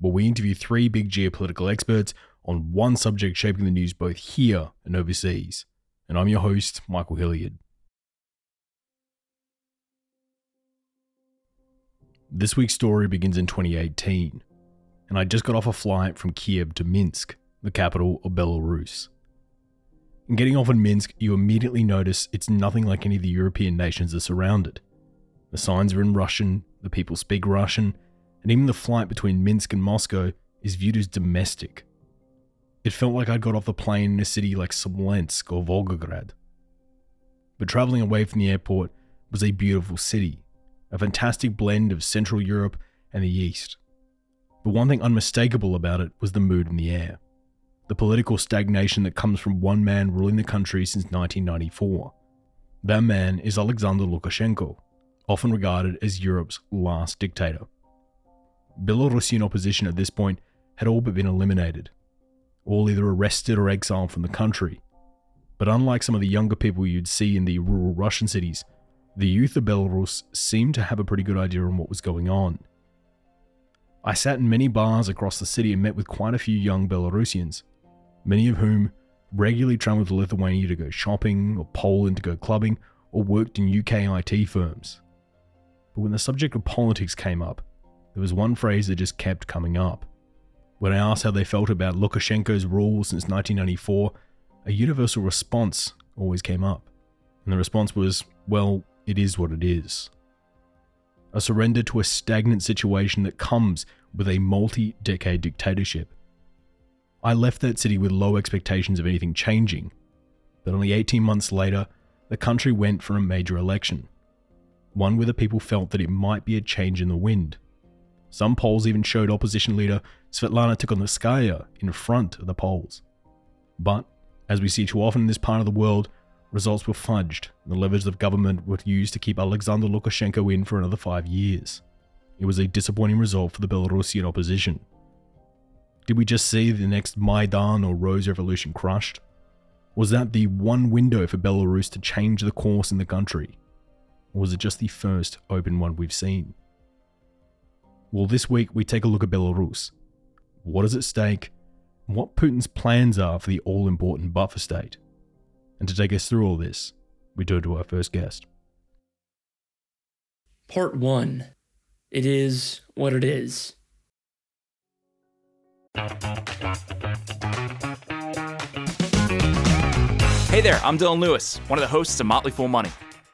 where we interview three big geopolitical experts on one subject shaping the news both here and overseas. And I'm your host, Michael Hilliard. This week's story begins in 2018, and I just got off a flight from Kiev to Minsk, the capital of Belarus. In getting off in Minsk, you immediately notice it's nothing like any of the European nations that surround it. The signs are in Russian, the people speak Russian, and even the flight between Minsk and Moscow is viewed as domestic. It felt like I'd got off the plane in a city like Smolensk or Volgograd. But traveling away from the airport was a beautiful city, a fantastic blend of Central Europe and the East. But one thing unmistakable about it was the mood in the air the political stagnation that comes from one man ruling the country since 1994. That man is Alexander Lukashenko, often regarded as Europe's last dictator. Belarusian opposition at this point had all but been eliminated, all either arrested or exiled from the country. But unlike some of the younger people you'd see in the rural Russian cities, the youth of Belarus seemed to have a pretty good idea on what was going on. I sat in many bars across the city and met with quite a few young Belarusians, many of whom regularly travelled to Lithuania to go shopping, or Poland to go clubbing, or worked in UK IT firms. But when the subject of politics came up, there was one phrase that just kept coming up. When I asked how they felt about Lukashenko's rule since 1994, a universal response always came up. And the response was, well, it is what it is. A surrender to a stagnant situation that comes with a multi decade dictatorship I left that city with low expectations of anything changing, but only 18 months later, the country went for a major election. One where the people felt that it might be a change in the wind. Some polls even showed opposition leader Svetlana Tikhanovskaya in front of the polls. But, as we see too often in this part of the world, results were fudged, and the levers of government were used to keep Alexander Lukashenko in for another five years. It was a disappointing result for the Belarusian opposition. Did we just see the next Maidan or Rose Revolution crushed? Was that the one window for Belarus to change the course in the country? Or was it just the first open one we've seen? Well, this week we take a look at Belarus. What is at stake? What Putin's plans are for the all important buffer state? And to take us through all this, we turn to our first guest. Part 1 It is what it is. Hey there, I'm Dylan Lewis, one of the hosts of Motley Fool Money.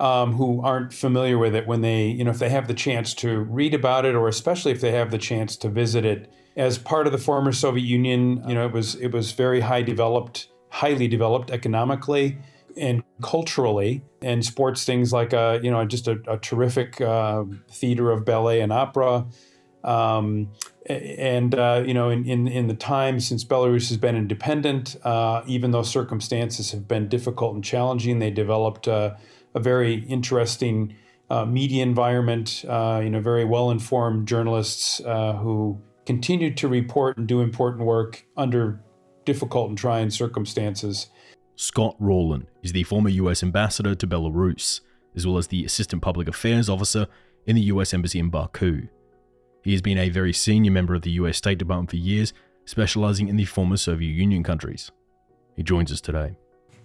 um, who aren't familiar with it when they, you know, if they have the chance to read about it, or especially if they have the chance to visit it. As part of the former Soviet Union, you know, it was it was very high developed, highly developed economically and culturally, and sports things like a, you know, just a, a terrific uh, theater of ballet and opera. Um, and uh, you know, in, in, in the time since Belarus has been independent, uh, even though circumstances have been difficult and challenging, they developed uh, a very interesting uh, media environment. Uh, you know, very well informed journalists uh, who continued to report and do important work under difficult and trying circumstances. Scott Rauland is the former U.S. ambassador to Belarus, as well as the assistant public affairs officer in the U.S. Embassy in Baku. He has been a very senior member of the US State Department for years, specializing in the former Soviet Union countries. He joins us today.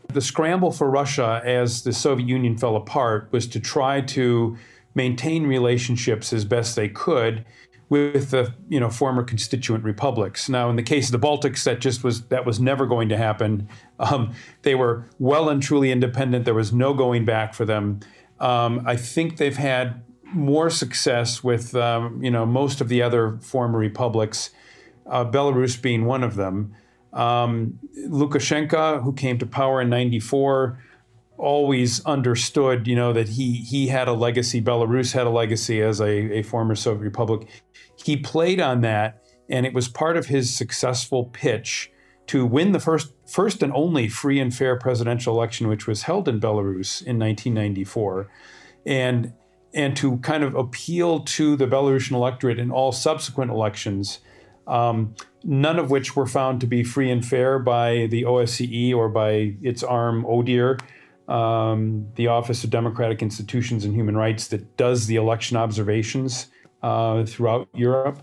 The scramble for Russia as the Soviet Union fell apart was to try to maintain relationships as best they could with the you know former constituent republics. Now, in the case of the Baltics, that just was that was never going to happen. Um, they were well and truly independent. There was no going back for them. Um, I think they've had more success with um, you know most of the other former republics, uh, Belarus being one of them. Um, Lukashenko, who came to power in '94, always understood, you know, that he he had a legacy. Belarus had a legacy as a, a former Soviet republic. He played on that, and it was part of his successful pitch to win the first first and only free and fair presidential election, which was held in Belarus in 1994, and and to kind of appeal to the Belarusian electorate in all subsequent elections. Um, none of which were found to be free and fair by the OSCE or by its arm ODIHR um, the Office of Democratic Institutions and Human Rights that does the election observations uh, throughout Europe.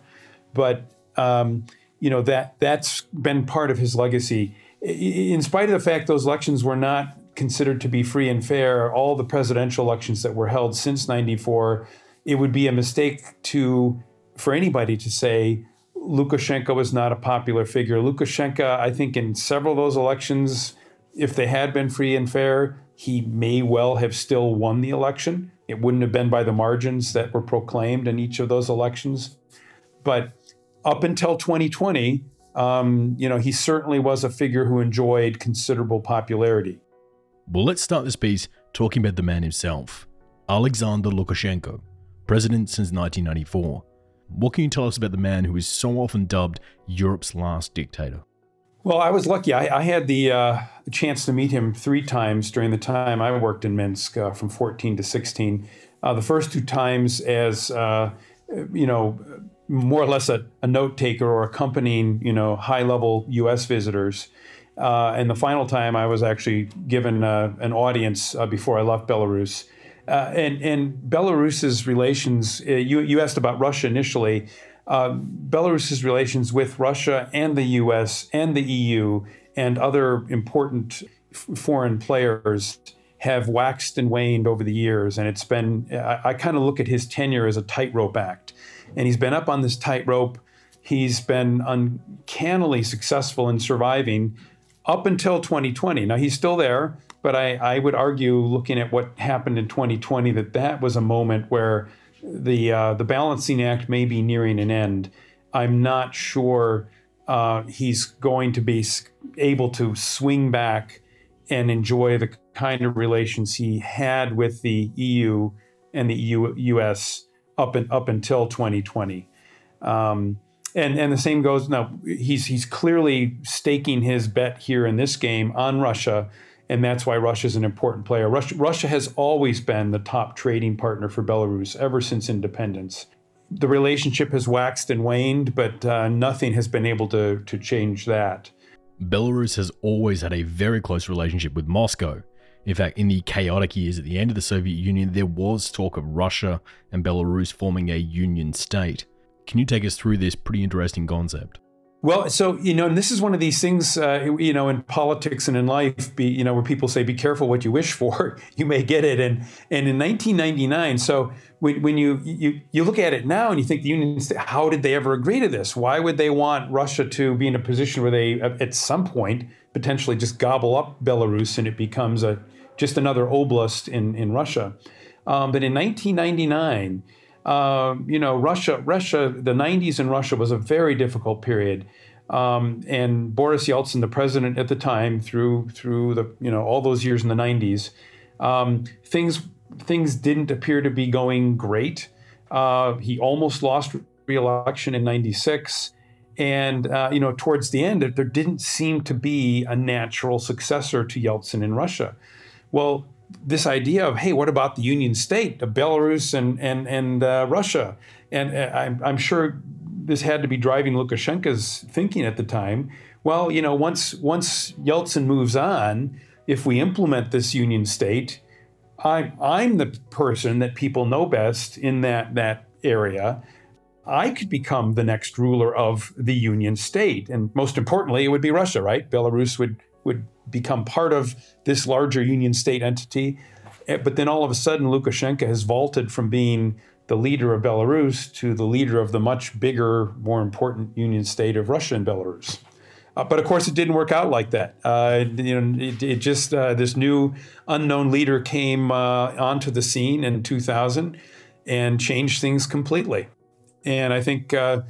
But um, you know that that's been part of his legacy. In spite of the fact those elections were not considered to be free and fair, all the presidential elections that were held since '94, it would be a mistake to for anybody to say Lukashenko was not a popular figure. Lukashenko, I think, in several of those elections, if they had been free and fair, he may well have still won the election. It wouldn't have been by the margins that were proclaimed in each of those elections. But up until 2020, um, you know, he certainly was a figure who enjoyed considerable popularity. Well, let's start this piece talking about the man himself, Alexander Lukashenko, president since 1994. What can you tell us about the man who is so often dubbed Europe's last dictator? Well, I was lucky. I, I had the, uh, chance to meet him three times during the time I worked in Minsk, uh, from 14 to 16. Uh, the first two times as, uh, you know, more or less a, a, note taker or accompanying, you know, high level U.S. visitors. Uh, and the final time I was actually given uh, an audience before I left Belarus. And, and Belarus's relations, you, you asked about Russia initially uh, Belarus's relations with Russia and the U.S. and the EU and other important f- foreign players have waxed and waned over the years. And it's been, I, I kind of look at his tenure as a tightrope act. And he's been up on this tightrope. He's been uncannily successful in surviving up until 2020. Now, he's still there, but I, I would argue, looking at what happened in 2020, that that was a moment where the uh, the balancing act may be nearing an end. I'm not sure uh, he's going to be able to swing back and enjoy the kind of relations he had with the EU and the EU, US up and up until 2020. Um, and and the same goes now. He's he's clearly staking his bet here in this game on Russia and that's why Russia is an important player. Russia, Russia has always been the top trading partner for Belarus ever since independence. The relationship has waxed and waned, but uh, nothing has been able to, to change that. Belarus has always had a very close relationship with Moscow. In fact, in the chaotic years at the end of the Soviet Union, there was talk of Russia and Belarus forming a union state. Can you take us through this pretty interesting concept? Well, so you know, and this is one of these things, uh, you know, in politics and in life, be, you know, where people say, "Be careful what you wish for; you may get it." And and in 1999, so when, when you you you look at it now and you think the Union, how did they ever agree to this? Why would they want Russia to be in a position where they, at some point, potentially just gobble up Belarus and it becomes a just another oblast in in Russia? Um, but in 1999 um, you know, Russia, Russia, the 90s in Russia was a very difficult period. Um, and Boris Yeltsin, the president at the time, through through the you know all those years in the 90s, um, things things didn't appear to be going great. Uh, he almost lost re-election in '96, and uh, you know towards the end, there didn't seem to be a natural successor to Yeltsin in Russia. Well, this idea of hey, what about the Union State of Belarus and and and uh, Russia? And uh, I'm, I'm sure this had to be driving Lukashenko's thinking at the time. Well, you know, once once Yeltsin moves on, if we implement this Union State, I'm I'm the person that people know best in that that area. I could become the next ruler of the Union State, and most importantly, it would be Russia, right? Belarus would would become part of this larger union state entity. Eh, but then all of a sudden, Lukashenko has vaulted from being the leader of Belarus to the leader of the much bigger, more important union state of Russia and Belarus. Uh, but of course, it didn't work out like that. Uh, you know, it, it just uh, this new unknown leader came uh, onto the scene in 2000 and changed things completely. And I think uh,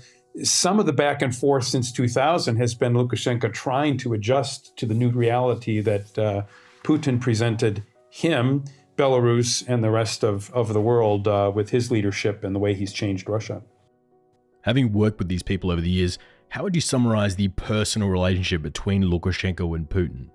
some of the back and forth since 2000 has been Lukashenko trying to adjust to the new reality that uh, Putin presented him, Belarus, and the rest of, of the world with his leadership and the way he's changed Russia. Having worked with these people over the years, how would you summarize the personal relationship between Lukashenko and Putin?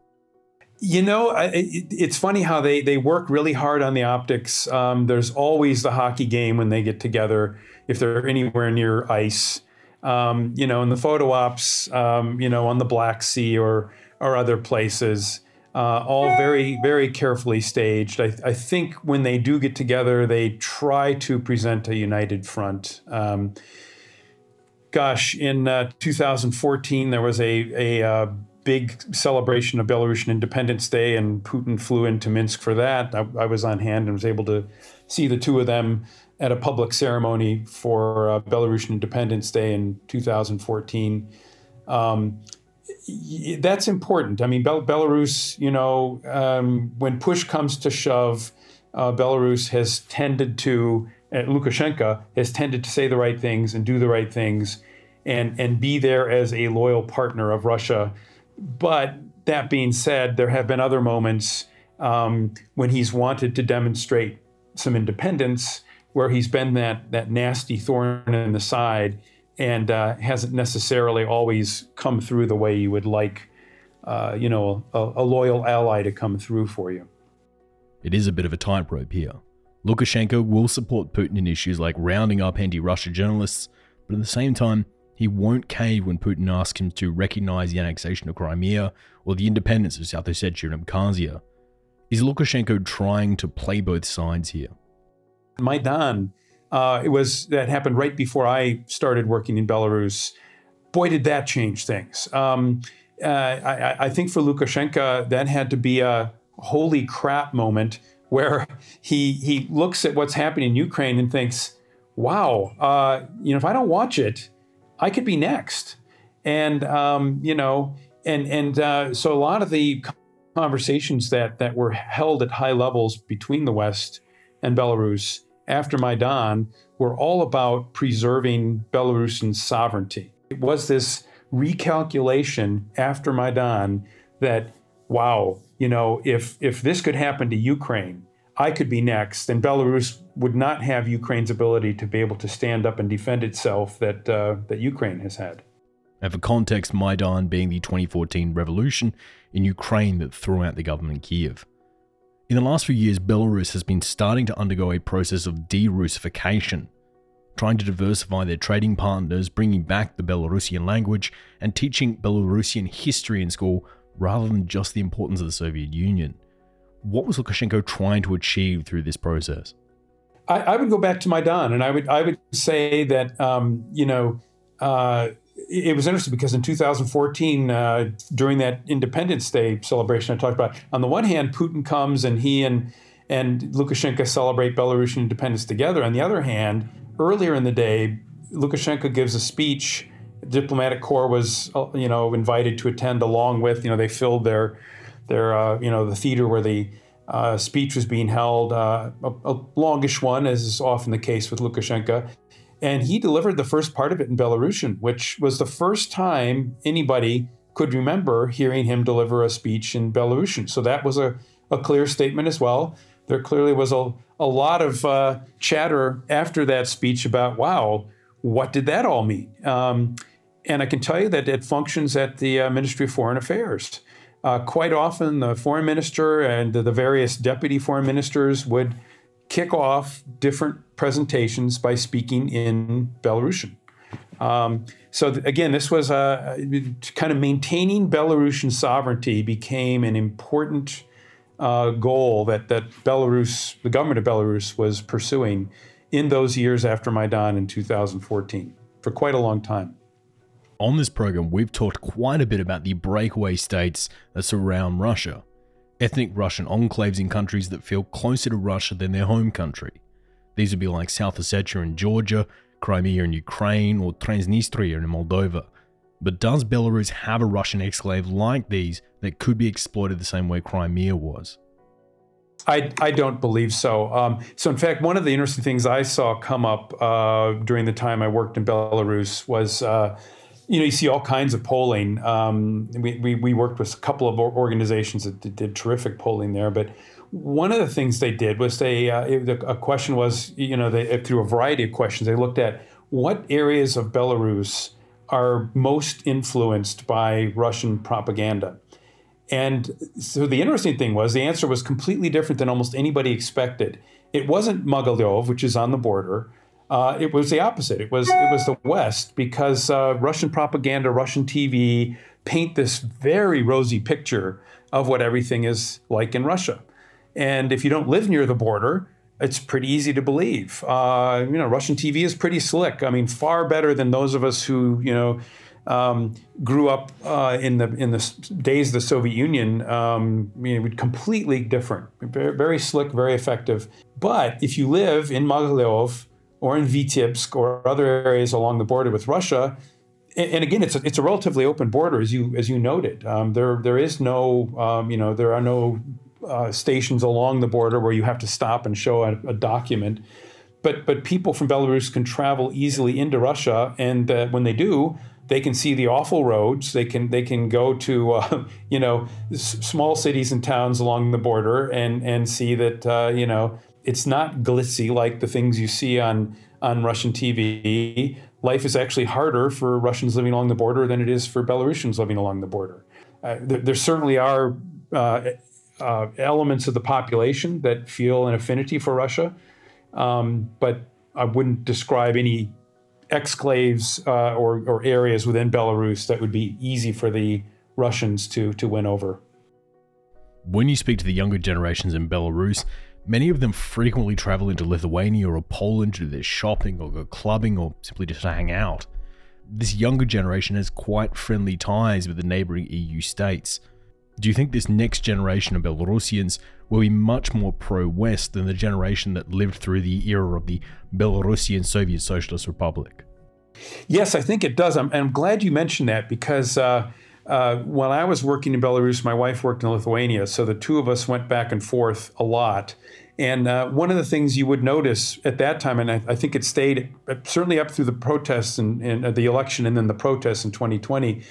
You know, it's funny how they, they work really hard on the optics. Um, there's always the hockey game when they get together, if they're anywhere near ice. Um, you know, in the photo ops, um, you know, on the Black Sea or, or other places, uh, all very, very carefully staged. I, I, think when they do get together, they try to present a united front. Um, gosh, in uh, 2014, there was a, a uh, big celebration of Belarusian Independence Day, and Putin flew into Minsk for that. I, I, was on hand and was able to see the two of them at a public ceremony for uh, Belarusian Independence Day in 2014. Um, that's important. I mean, Bel- Belarus, you know, um, when push comes to shove, uh, Belarus has tended to Lukashenko has tended to say the right things and do the right things and, and be there as a loyal partner of Russia. But that being said, there have been other moments um, when he's wanted to demonstrate some independence where he's been that, that nasty thorn in the side and uh, hasn't necessarily always come through the way you would like, uh, you know, a, a loyal ally to come through for you. It is a bit of a tightrope here. Lukashenko will support Putin in issues like rounding up anti Russia journalists, but at the same time, he won't cave when Putin asks him to recognize the annexation of Crimea or the independence of South Ossetia and Abkhazia. Is Lukashenko trying to play both sides here? Maidan, uh, it was that happened right before I started working in Belarus. Boy, did that change things. Um, uh, I, I, think for Lukashenko, that had to be a holy crap moment where he he looks at what's happening in Ukraine and thinks, "Wow, uh, you know, if I don't watch it, I could be next." And um, you know, and and uh, so a lot of the conversations that that were held at high levels between the West and Belarus after Maidan were all about preserving Belarusian sovereignty. It was this recalculation after Maidan that, wow, you know, if if this could happen to Ukraine, I could be next, and Belarus would not have Ukraine's ability to be able to stand up and defend itself that uh, that Ukraine has had. And for context, Maidan being the 2014 revolution in Ukraine that threw out the government in Kiev. In the last few years, Belarus has been starting to undergo a process of de Russification, trying to diversify their trading partners, bringing back the Belarusian language, and teaching Belarusian history in school rather than just the importance of the Soviet Union. What was Lukashenko trying to achieve through this process? I, I would go back to Maidan, and I would I would say that um, you know uh, it was interesting because in 2014, uh, during that Independence Day celebration I talked about, on the one hand, Putin comes and he and and Lukashenko celebrate Belarusian independence together. On the other hand, earlier in the day, Lukashenko gives a speech. Diplomatic corps was uh, you know invited to attend along with you know they filled their their uh, you know the theater where the uh, speech was being held. Uh, a, a, longish one as is often the case with Lukashenko and he delivered the first part of it in Belarusian which was the first time anybody could remember hearing him deliver a speech in Belarusian. So that was a, a clear statement as well. There clearly was a, a lot of uh, chatter after that speech about wow what did that all mean? Um, and I can tell you that it functions at the uh, Ministry of Foreign Affairs. Uh, quite often, the foreign minister and the various deputy foreign ministers would kick off different presentations by speaking in Belarusian. Um, so th- again, this was a, kind of maintaining Belarusian sovereignty became an important uh, goal that that Belarus, the government of Belarus, was pursuing in those years after Maidan in 2014 for quite a long time. On this program, we've talked quite a bit about the breakaway states that surround Russia, ethnic Russian enclaves in countries that feel closer to Russia than their home country. These would be like South Ossetia in Georgia, Crimea in Ukraine, or Transnistria in Moldova. But does Belarus have a Russian exclave like these that could be exploited the same way Crimea was? I, I don't believe so. Um, so, in fact, one of the interesting things I saw come up uh, during the time I worked in Belarus was, uh, you know, you see all kinds of polling. Um, we, we, we, worked with a couple of organizations that did, did, terrific polling there. But one of the things they did was they, uh, a question was, you know, they, through a variety of questions, they looked at what areas of Belarus are most influenced by Russian propaganda. And so the interesting thing was the answer was completely different than almost anybody expected. It wasn't Mogilev, which is on the border. Uh, it was the opposite. It was it was the West because uh, Russian propaganda, Russian TV paint this very rosy picture of what everything is like in Russia. And if you don't live near the border, it's pretty easy to believe. Uh, you know, Russian TV is pretty slick. I mean, far better than those of us who you know um, grew up uh, in the in the days of the Soviet Union. Um, you know, completely different. Very, very, slick, very effective. But if you live in Mogilev or in Vitebsk or other areas along the border with Russia, and, again, it's a, it's a relatively open border, as you as you noted. Um, there there is no um, you know there are no uh, stations along the border where you have to stop and show a, a, document. But but people from Belarus can travel easily into Russia, and uh, when they do, they can see the awful roads. They can they can go to uh, you know s- small cities and towns along the border and and see that uh, you know it's not glitzy like the things you see on on Russian TV. Life is actually harder for Russians living along the border than it is for Belarusians living along the border. Uh, there, there, certainly are uh, uh, elements of the population that feel an affinity for Russia, um, but I wouldn't describe any exclaves uh, or, or areas within Belarus that would be easy for the Russians to, to win over. When you speak to the younger generations in Belarus, many of them frequently travel into Lithuania or Poland to do their shopping or go clubbing or simply just to hang out. This younger generation has quite friendly ties with the neighboring EU states. Do you think this next generation of Belarusians will be much more pro West than the generation that lived through the era of the Belarusian Soviet Socialist Republic? Yes, I think it does. I'm, I'm glad you mentioned that because uh, uh, when I was working in Belarus, my wife worked in Lithuania, so the two of us went back and forth a lot. And uh, one of the things you would notice at that time, and I, I think it stayed certainly up through the protests and, and uh, the election and then the protests in 2020,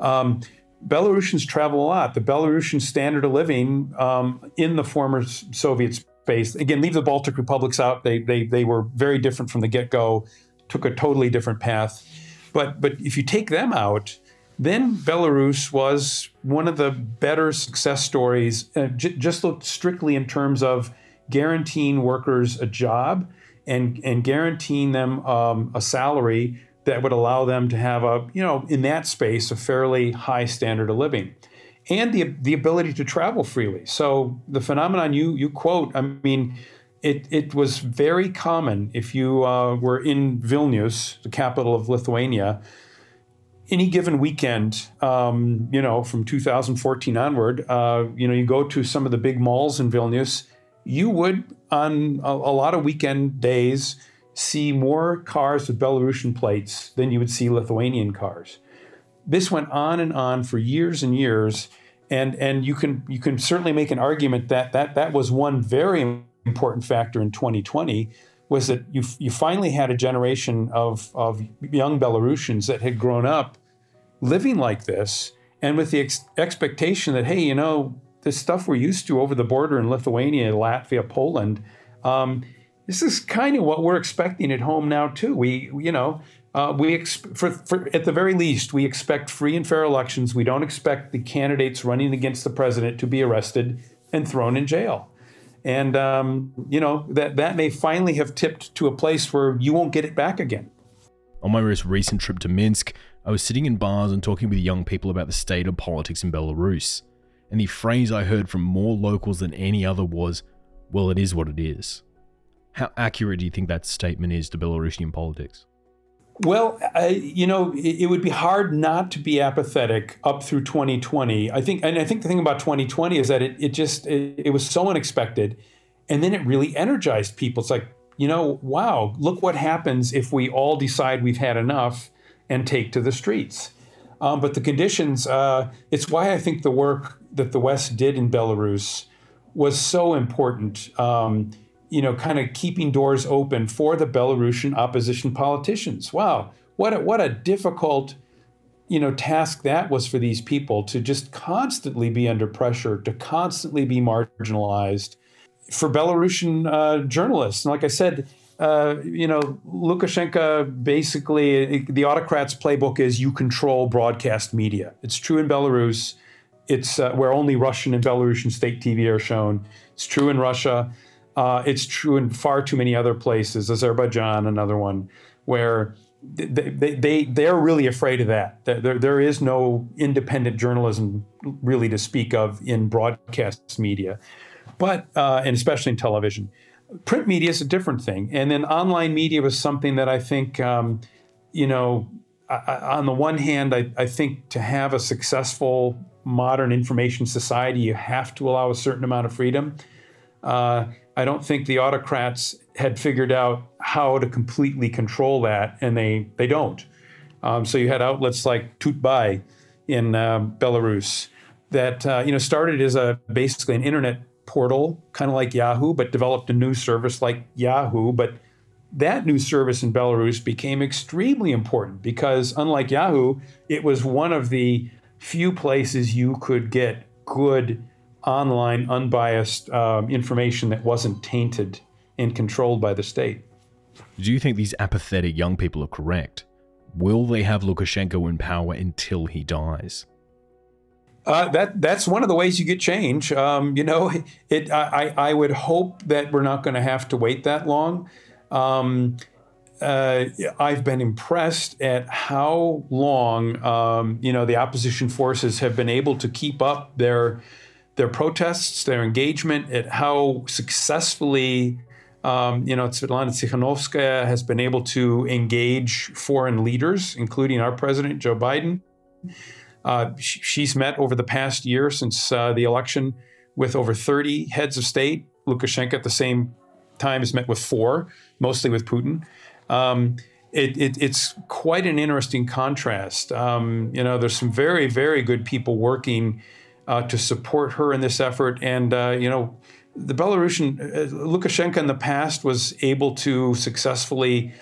um, Belarusians travel a lot. The Belarusian standard of living um, in the former Soviet space, again, leave the Baltic republics out. They, they, they were very different from the get go, took a totally different path. But, but if you take them out, then Belarus was one of the better success stories, uh, j- just looked strictly in terms of guaranteeing workers a job and, and guaranteeing them um, a salary that would allow them to have a, you know, in that space, a fairly high standard of living and the, the ability to travel freely. So the phenomenon you, you quote, I mean, it, it was very common if you uh, were in Vilnius, the capital of Lithuania, any given weekend, um, you know, from 2014 onward, uh, you know, you go to some of the big malls in Vilnius, you would, on a, a lot of weekend days, see more cars with Belarusian plates than you would see Lithuanian cars. This went on and on for years and years, and and you can you can certainly make an argument that that that was one very important factor in 2020 was that you you finally had a generation of of young Belarusians that had grown up living like this and with the ex- expectation that hey you know this stuff we're used to over the border in Lithuania, Latvia, Poland. Um, this is kind of what we're expecting at home now too. We, you know, uh, we ex- for, for at the very least we expect free and fair elections. We don't expect the candidates running against the president to be arrested and thrown in jail. And um, you know that that may finally have tipped to a place where you won't get it back again. On my most recent trip to Minsk, I was sitting in bars and talking with young people about the state of politics in Belarus. And the phrase I heard from more locals than any other was, well, it is what it is. How accurate do you think that statement is to Belarusian politics? Well, I, you know, it, it, would be hard not to be apathetic up through 2020. I think, and I think the thing about 2020 is that it, it just it, it was so unexpected, and then it really energized people. It's like you know, wow, look what happens if we all decide we've had enough and take to the streets. Um, but the conditions, uh, it's why I think the work that the West did in Belarus was so important. Um, you know, kind of keeping doors open for the Belarusian opposition politicians. Wow, what a, what a difficult, you know, task that was for these people to just constantly be under pressure, to constantly be marginalized. For Belarusian uh, journalists, and like I said, uh, you know, Lukashenko basically, the autocrat's playbook is you control broadcast media. It's true in Belarus. It's uh, where only Russian and Belarusian state TV are shown. It's true in Russia. Uh, it's true in far too many other places. Azerbaijan, another one, where they, they, they, they're really afraid of that. There, there is no independent journalism really to speak of in broadcast media, but, uh, and especially in television. Print media is a different thing. And then online media was something that I think, um, you know, I, on the one hand, I, I think to have a successful modern information society, you have to allow a certain amount of freedom. Uh, I don't think the autocrats had figured out how to completely control that, and they they don't. Um, so you had outlets like TUT.BY in uh, Belarus that uh, you know started as a basically an internet portal, kind of like Yahoo, but developed a news service like Yahoo. But that news service in Belarus became extremely important because, unlike Yahoo, it was one of the few places you could get good online, unbiased um, information that wasn't tainted and controlled by the state. Do you think these apathetic young people are correct? Will they have Lukashenko in power until he dies? Uh, that that's one of the ways you get change. Um, you know, it. I I would hope that we're not going to have to wait that long. Um, uh, I've been impressed at how long um, you know the opposition forces have been able to keep up their their protests, their engagement, at how successfully um, you know Svetlana Tikhanovskaya has been able to engage foreign leaders, including our president Joe Biden. Uh, she's met over the past year since uh, the election with over 30 heads of state. Lukashenko at the same time has met with four, mostly with Putin. Um, it, it, it's quite an interesting contrast. Um, you know, there's some very, very good people working uh, to support her in this effort. And, uh, you know, the Belarusian, uh, Lukashenko in the past was able to successfully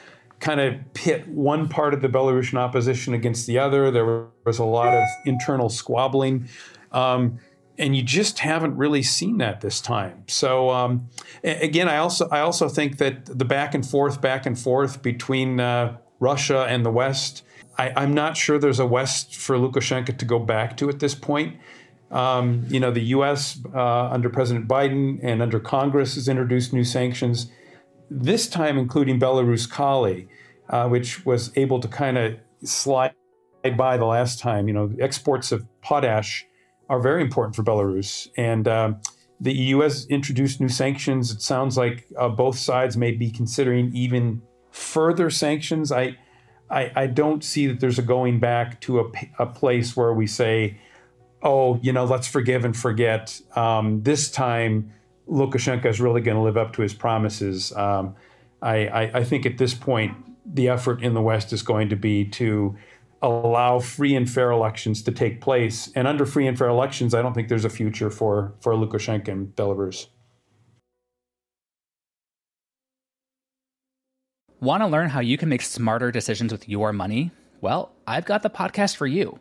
kind of pit one part of the Belarusian opposition against the other. There was a lot of internal squabbling. Um, and you just haven't really seen that this time. So um, again, I also I also think that the back and forth, back and forth between uh, Russia and the West, I, am not sure there's a West for Lukashenko to go back to at this point. Um, you know, the U.S. Uh, under President Biden and under Congress has introduced new sanctions. This time, including Belaruskali, uh, which was able to kind of slide by the last time. You know, exports of potash are very important for Belarus, and um, the EU has introduced new sanctions. It sounds like uh, both sides may be considering even further sanctions. I, I, I don't see that there's a going back to a, a place where we say oh, you know, let's forgive and forget. Um, this time, Lukashenko is really going to live up to his promises. Um, I, I, I, think at this point, the effort in the West is going to be to allow free and fair elections to take place. And under free and fair elections, I don't think there's a future for, for Lukashenko and Belarus. Want to learn how you can make smarter decisions with your money? Well, I've got the podcast for you.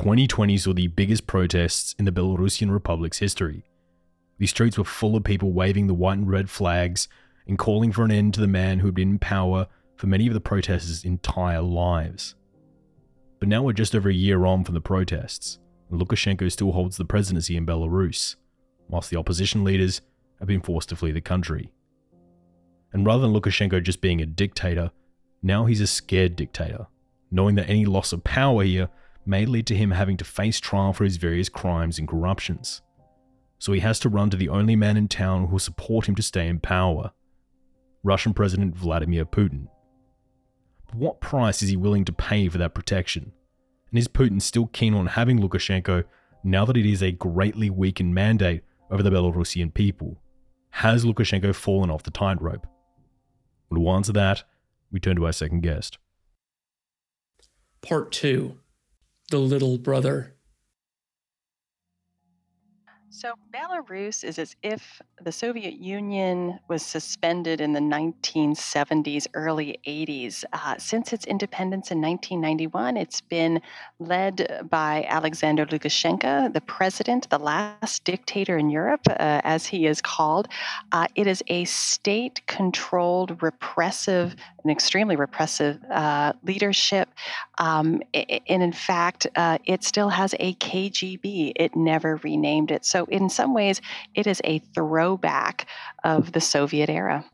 2020 saw the biggest protests in the Belarusian Republic's history. The streets were full of people waving the white and red flags and calling for an end to the man who had been in power for many of the protesters' entire lives. But now we're just over a year on from the protests, and Lukashenko still holds the presidency in Belarus, whilst the opposition leaders have been forced to flee the country. And rather than Lukashenko just being a dictator, now he's a scared dictator, knowing that any loss of power here may lead to him having to face trial for his various crimes and corruptions. So he has to run to the only man in town who will support him to stay in power Russian President Vladimir Putin. But what price is he willing to pay for that protection? And is Putin still keen on having Lukashenko now that it is a greatly weakened mandate over the Belarusian people? Has Lukashenko fallen off the tightrope? When we answer that, we turn to our second guest. Part two The Little Brother. So, Belarus is as if the Soviet Union was suspended in the 1970s, early 80s. Uh, since its independence in 1991, it's been led by Alexander Lukashenko, the president, the last dictator in Europe, uh, as he is called. Uh, it is a state controlled, repressive, an extremely repressive uh, leadership. Um, and in fact, uh, it still has a KGB. It never renamed it. So, in some ways, it is a throwback of the Soviet era.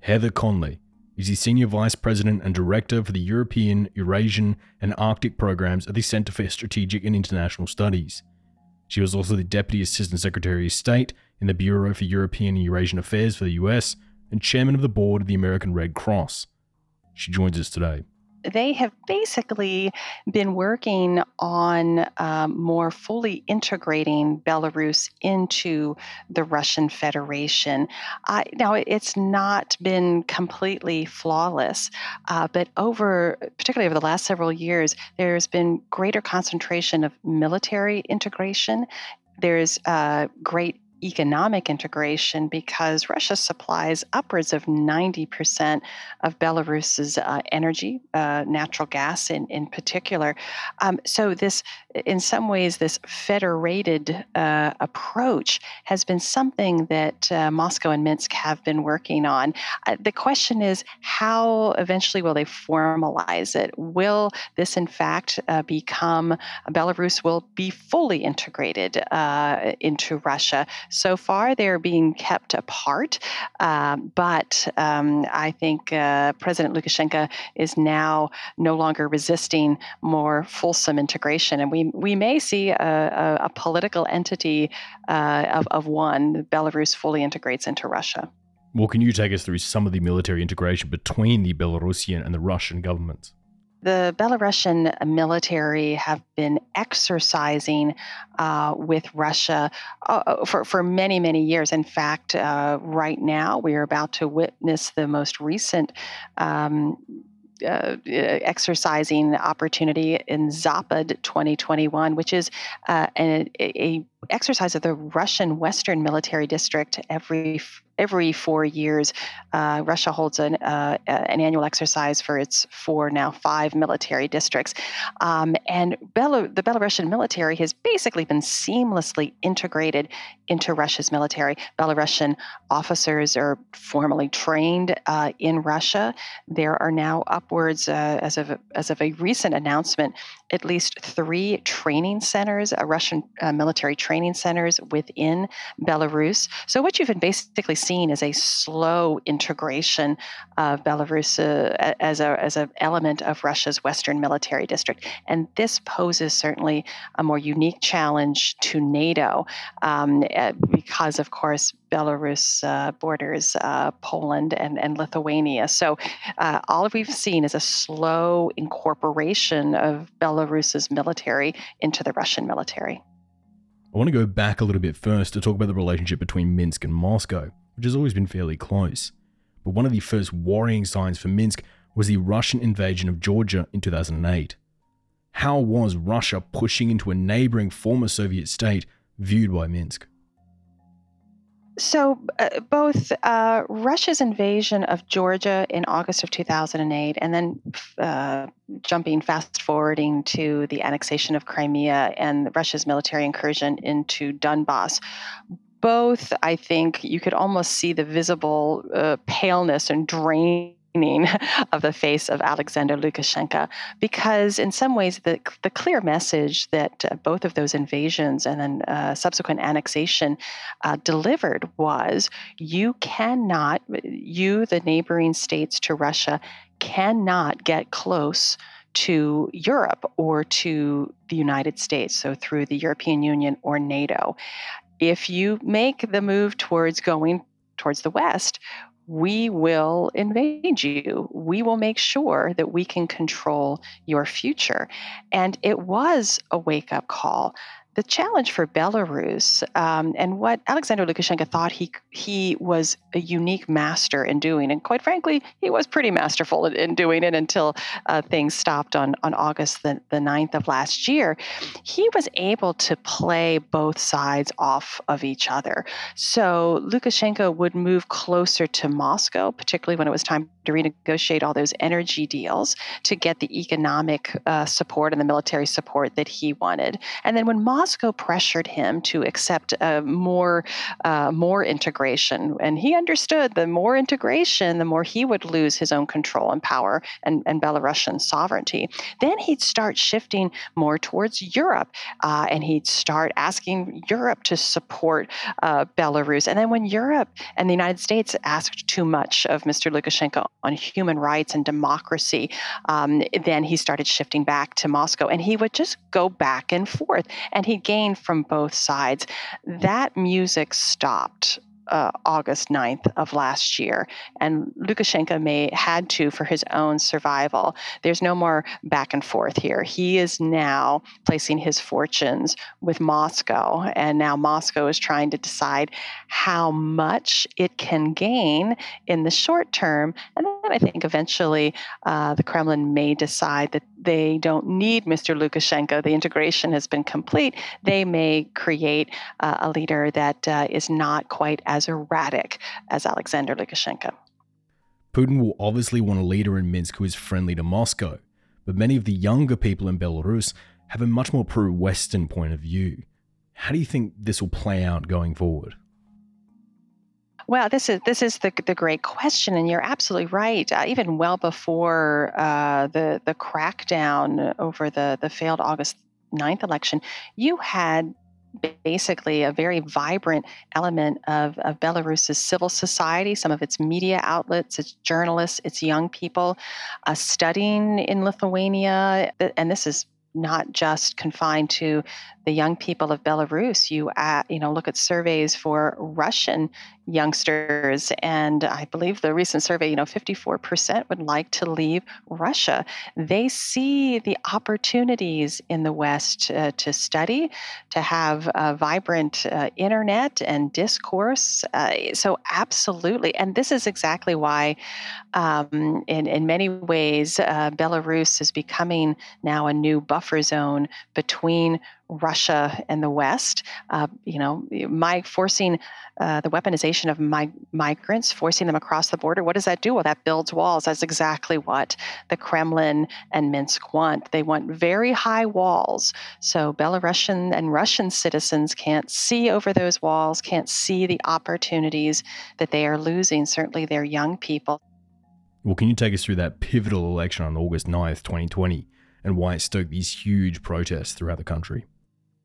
Heather Conley is the Senior Vice President and Director for the European, Eurasian, and Arctic programs at the Center for Strategic and International Studies. She was also the Deputy Assistant Secretary of State in the Bureau for European and Eurasian Affairs for the US and Chairman of the Board of the American Red Cross. She joins us today they have basically been working on um, more fully integrating Belarus into the Russian Federation. Uh, now, it's not been completely flawless, uh, but over, particularly over the last several years, there's been greater concentration of military integration. There's uh, great economic integration because Russia supplies upwards of 90% of Belarus's uh, energy, uh, natural gas in, in particular. Um, so, this, in some ways, this federated uh, approach has been something that uh, Moscow and Minsk have been working on. Uh, the question is how eventually will they formalize it? Will this, in fact, uh, become Belarus will be fully integrated into Russia? So far, they're being kept apart. Uh, but um, I think uh, President Lukashenko is now no longer resisting more fulsome integration. And we, we may see a, a, a political entity uh, of, of one. Belarus fully integrates into Russia. Well, can you take us through some of the military integration between the Belarusian and the Russian governments? The Belarusian military have been exercising uh, with Russia uh, uh, for, for many, many years. In fact, uh, right now we are about to witness the most recent. Um, uh, exercising opportunity in Zapad 2021, which is uh, a, exercise of the Russian Western Military District every every four years, uh, Russia holds an, uh, an annual exercise for its four, now five military districts. Um, and Bel- the Belarusian military has basically been seamlessly integrated into Russia's military. Belarusian officers are formally trained uh, in Russia. There are now upwards, uh, as, of, as of a recent announcement, at least three training centers, uh, Russian uh, military training centers within Belarus. So, what you've been basically seeing is a slow integration of Belarus uh, as a as an element of Russia's Western military district, and this poses certainly a more unique challenge to NATO um, uh, because, of course, Belarus uh, borders uh, Poland and, and Lithuania. So uh, all we've seen is a slow incorporation of Belarus's military into the Russian military. I want to go back a little bit first to talk about the relationship between Minsk and Moscow which has always been fairly close. But one of the first worrying signs for Minsk was the Russian invasion of Georgia in 2008. How was Russia pushing into a neighboring former Soviet state viewed by Minsk? So, uh, both uh, Russia's invasion of Georgia in August of 2008, and then uh, jumping fast forwarding to the annexation of Crimea and Russia's military incursion into Donbass, both, I think, you could almost see the visible uh, paleness and drain of the face of Alexander Lukashenko, because in some ways the the clear message that uh, both of those invasions and then uh, subsequent annexation uh, delivered was you cannot, you the neighboring states to Russia, cannot get close to Europe or to the United States, so through the European Union or NATO. If you make the move towards going towards the West, we will invade you. We will make sure that we can control your future. And it was a wake up call the challenge for Belarus um, and what Alexander Lukashenko thought he he was a unique master in doing, and quite frankly, he was pretty masterful in, in doing it until uh, things stopped on on August the, the 9th of last year. He was able to play both sides off of each other. So Lukashenko would move closer to Moscow, particularly when it was time to renegotiate all those energy deals to get the economic uh, support and the military support that he wanted. And then when Moscow pressured him to accept more, uh, more integration, and he understood the more integration, the more he would lose his own control and power and, and Belarusian sovereignty. Then he'd start shifting more towards Europe, uh, and he'd start asking Europe to support uh, Belarus. And then when Europe and the United States asked too much of Mr. Lukashenko on human rights and democracy, um, then he started shifting back to Moscow. And he would just go back and forth. And he gained from both sides. That music stopped uh, August 9th of last year. And Lukashenko may had to for his own survival. There's no more back and forth here. He is now placing his fortunes with Moscow, and now Moscow is trying to decide how much it can gain in the short term. And then I think eventually uh, the Kremlin may decide that they don't need Mr. Lukashenko. The integration has been complete. They may create uh, a leader that uh, is not quite as erratic as Alexander Lukashenko. Putin will obviously want a leader in Minsk who is friendly to Moscow, but many of the younger people in Belarus have a much more pro Western point of view. How do you think this will play out going forward? Well, this is this is the the great question, and you're absolutely right. Uh, even well before uh, the the crackdown over the the failed August 9th election, you had basically a very vibrant element of, of Belarus's civil society, some of its media outlets, its journalists, its young people uh, studying in Lithuania. And this is not just confined to the young people of Belarus. You uh, you know look at surveys for Russian youngsters, and I believe the recent survey, you know, 54% would like to leave Russia. They see the opportunities in the West uh, to study, to have a vibrant uh, internet and discourse. Uh, so absolutely, and this is exactly why, um, in in many ways, uh, Belarus is becoming now a new buffer zone between Russia and the West. Uh, you know, my forcing uh, the weaponization of my, migrants, forcing them across the border. What does that do? Well, that builds walls. That's exactly what the Kremlin and Minsk want. They want very high walls, so Belarusian and Russian citizens can't see over those walls, can't see the opportunities that they are losing. Certainly, their young people. Well, can you take us through that pivotal election on August 9th, 2020, and why it stoked these huge protests throughout the country?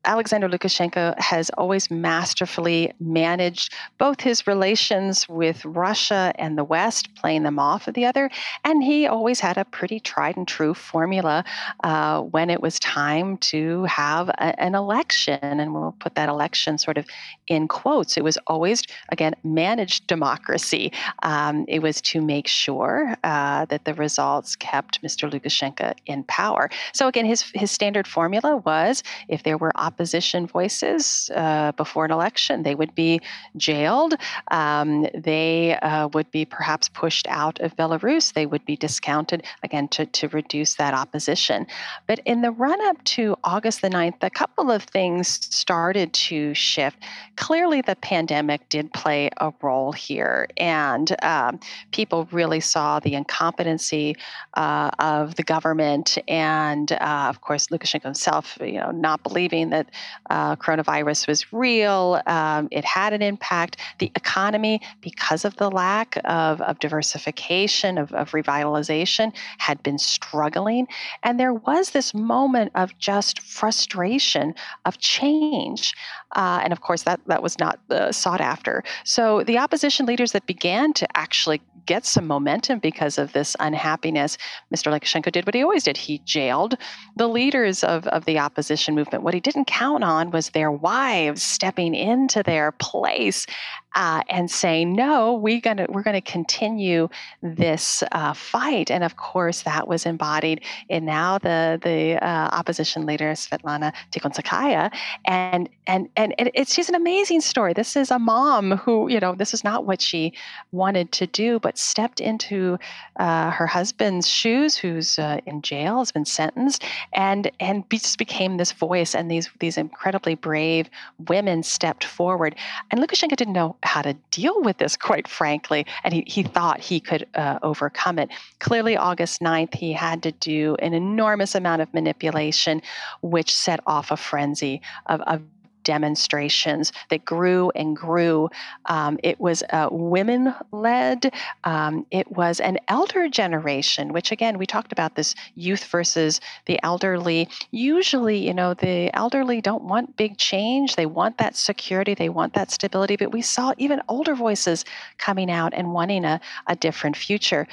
Alexander Lukashenko has always masterfully managed both his relations with Russia and the West, playing them off of the other, and he always had a pretty tried and true formula uh, when it was time to have a, an election. And we'll put that election sort of in quotes. It was always, again, managed democracy. Um, it was to make sure uh, that the results kept Mr. Lukashenko in power. So, again, his, his standard formula was if there were opposition voices uh, before an election. They would be jailed. Um, they uh, would be perhaps pushed out of Belarus. They would be discounted, again, to, to reduce that opposition. But in the run up to August the 9th, a couple of things started to shift. Clearly, the pandemic did play a role here, and um, people really saw the incompetency uh, of the government, and uh, of course, Lukashenko himself, you know, not believing that uh, coronavirus was real. Um, it had an impact. The economy, because of the lack of, of diversification, of, of revitalization, had been struggling, and there was this moment of just frustration of change. Uh, and of course, that, that was not uh, sought after. So the opposition leaders that began to actually get some momentum because of this unhappiness, Mr. Lukashenko did what he always did. He jailed the leaders of, of the opposition movement. What he didn't count on was their wives stepping into their place uh, and saying, "No, we're gonna we're going to continue this uh, fight." And of course, that was embodied in now the the uh, opposition leader Svetlana Tikhanovskaya, and and and it's she's an amazing story. This is a mom who you know this is not what she wanted to do, but stepped into uh, her husband's shoes, who's uh, in jail, has been sentenced, and and just became this voice. And these these incredibly brave women stepped forward. And Lukashenko didn't know how to deal with this, quite frankly, and he, he thought he could uh, overcome it. Clearly, August 9th, he had to do an enormous amount of manipulation, which set off a frenzy of, of demonstrations that grew and grew. Um, it was uh, women led, um, it was an elder generation, which again, we talked about this youth versus the elderly. Usually, you know, the elderly don't want big change, they want that security, they want that stability, but we saw even older voices coming out and wanting a, a different future.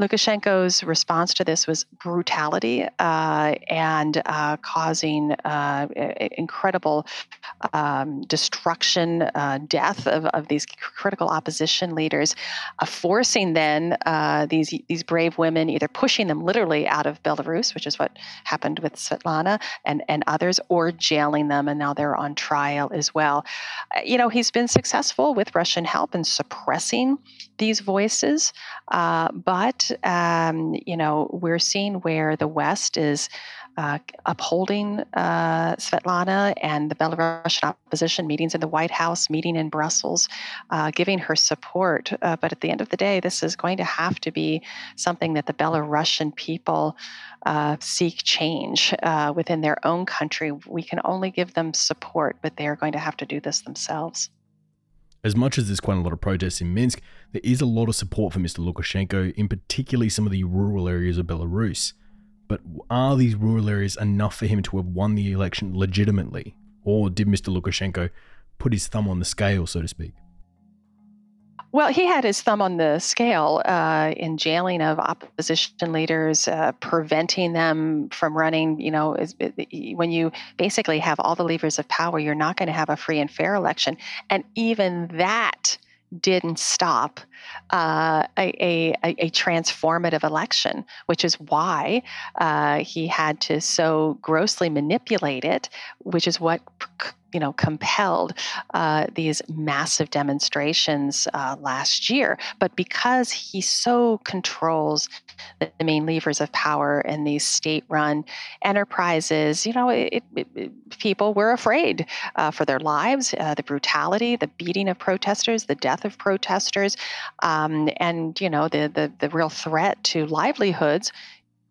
Lukashenko's response to this was brutality uh, and uh, causing uh, incredible um, destruction, uh, death of, of these critical opposition leaders, uh, forcing then uh, these these brave women, either pushing them literally out of Belarus, which is what happened with Svetlana and, and others, or jailing them, and now they're on trial as well. you know, he's been successful with Russian help in suppressing these voices, but um, you know, we're seeing where the West is uh, upholding uh, Svetlana and the Belarusian opposition, meetings in the White House, meeting in Brussels, uh, giving her support. Uh, but at the end of the day, this is going to have to be something that the Belarusian people uh, seek change uh, within their own country. We can only give them support, but they are going to have to do this themselves. As much as there's quite a lot of protests in Minsk, there is a lot of support for Mr. Lukashenko, in particularly some of the rural areas of Belarus. But are these rural areas enough for him to have won the election legitimately? Or did Mr. Lukashenko put his thumb on the scale, so to speak? Well, he had his thumb on the scale uh, in jailing of opposition leaders, uh, preventing them from running. You know, when you basically have all the levers of power, you're not going to have a free and fair election. And even that didn't stop uh, a, a, a, transformative election, which is why uh, he had to so grossly manipulate it, which is what you know, compelled uh, these massive demonstrations uh, last year. But because he so controls the, main levers of power in these state-run enterprises, you know, it, it, it, people were afraid uh, for their lives. Uh, the brutality, the beating of protesters, the death of protesters, um, and you know, the, the the real threat to livelihoods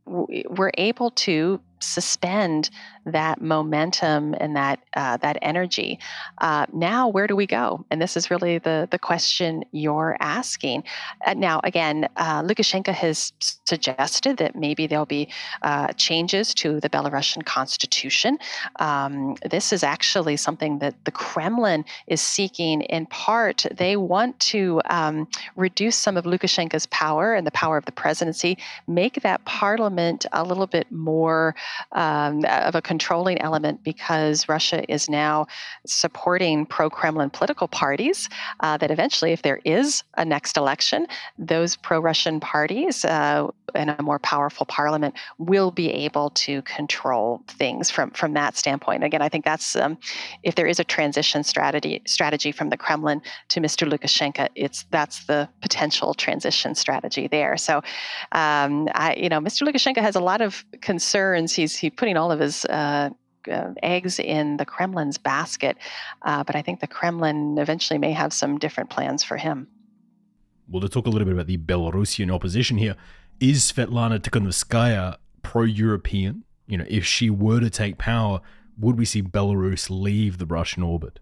were able to suspend that momentum and that uh, that energy. Uh, now, where do we go? And this is really the the question you're asking. Uh, now, again, uh, Lukashenko has suggested that maybe there'll be uh, changes to the Belarusian constitution. Um, this is actually something that the Kremlin is seeking. In part, they want to um, reduce some of Lukashenko's power and the power of the presidency, make that parliament a little bit more um, of a controlling element because Russia is now supporting pro-Kremlin political parties. Uh, that eventually, if there is a next election, those pro-Russian parties uh, and a more powerful parliament will be able to control things from from that standpoint. Again, I think that's um, if there is a transition strategy strategy from the Kremlin to Mr. Lukashenko, it's that's the potential transition strategy there. So, um, I you know, Mr. Lukashenko has a lot of concerns. He's he's putting all of his uh, uh, eggs in the Kremlin's basket, uh, but I think the Kremlin eventually may have some different plans for him. Well, to talk a little bit about the Belarusian opposition here, is Svetlana Tikhanovskaya pro-European? You know, if she were to take power, would we see Belarus leave the Russian orbit?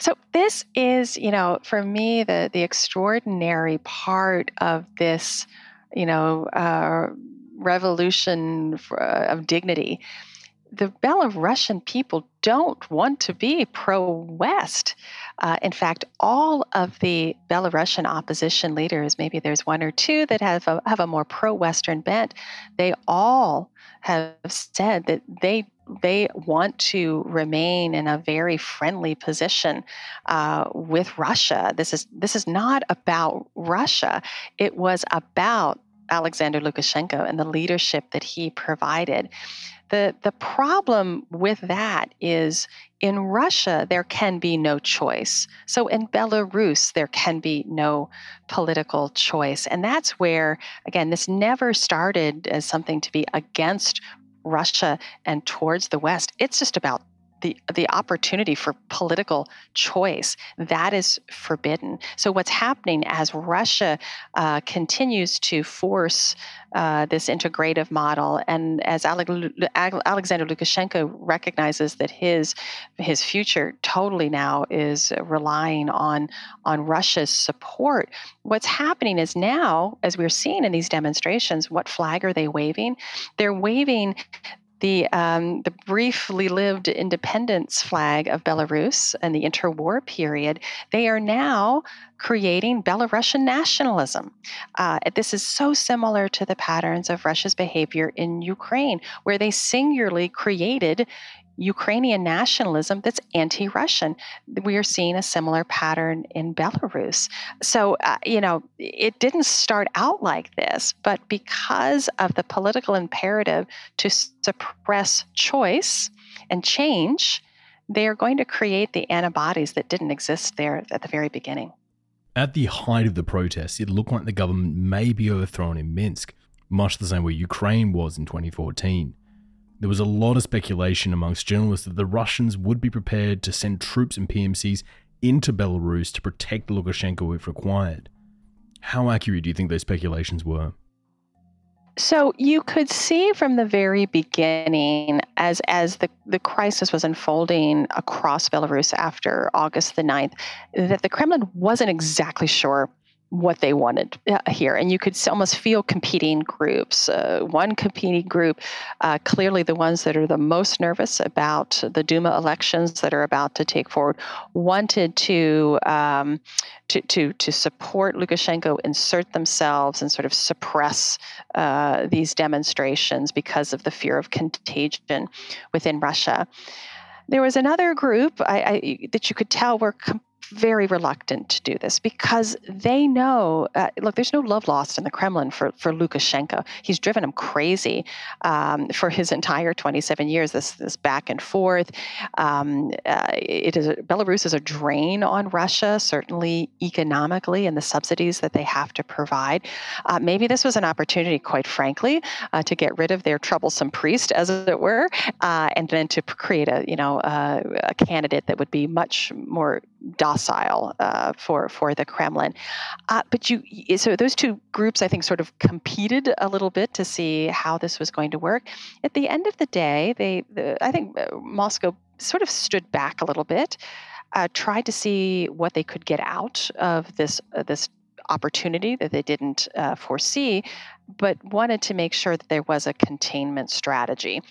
So this is, you know, for me the the extraordinary part of this, you know, uh, revolution for, uh, of dignity. The Belarusian people don't want to be pro-West. Uh, in fact, all of the Belarusian opposition leaders, maybe there's one or two that have a, have a more pro-Western bent, they all have said that they they want to remain in a very friendly position uh, with Russia. This is this is not about Russia. It was about Alexander Lukashenko and the leadership that he provided. The the problem with that is in Russia there can be no choice. So in Belarus there can be no political choice. And that's where again this never started as something to be against Russia and towards the West. It's just about the, the opportunity for political choice that is forbidden. So what's happening as Russia uh, continues to force uh, this integrative model, and as Alexander Lukashenko recognizes that his his future totally now is relying on on Russia's support. What's happening is now, as we're seeing in these demonstrations, what flag are they waving? They're waving the um, the briefly lived independence flag of Belarus and the interwar period, they are now creating Belarusian nationalism. Uh, this is so similar to the patterns of Russia's behavior in Ukraine, where they singularly created Ukrainian nationalism that's anti Russian. We are seeing a similar pattern in Belarus. So, uh, you know, it didn't start out like this, but because of the political imperative to suppress choice and change, they are going to create the antibodies that didn't exist there at the very beginning. At the height of the protests, it looked like the government may be overthrown in Minsk, much the same way Ukraine was in 2014. There was a lot of speculation amongst journalists that the Russians would be prepared to send troops and PMCs into Belarus to protect Lukashenko if required. How accurate do you think those speculations were? So you could see from the very beginning, as as the, the crisis was unfolding across Belarus after August the 9th, that the Kremlin wasn't exactly sure what they wanted uh, here. And you could almost feel competing groups. Uh, one competing group, uh, clearly the ones that are the most nervous about the Duma elections that are about to take forward, wanted to, um, to, to, to support Lukashenko, insert themselves, and sort of suppress uh, these demonstrations because of the fear of contagion within Russia. There was another group I, I, that you could tell were com- very reluctant to do this because they know uh, look there's no love lost in the kremlin for, for lukashenko. He's driven him crazy um, for his entire 27 years this this back and forth. Um, uh, it is belarus is a drain on russia certainly economically and the subsidies that they have to provide. Uh, maybe this was an opportunity quite frankly uh, to get rid of their troublesome priest as it were uh, and then to create a you know uh, a candidate that would be much more docile uh, for for the Kremlin. Uh, but you, so those two groups, I think, sort of competed a little bit to see how this was going to work. At the end of the day, they, the, I think, uh, Moscow sort of stood back a little bit, uh, tried to see what they could get out of this uh, this opportunity that they didn't uh, foresee. But wanted to make sure that there was a containment strategy.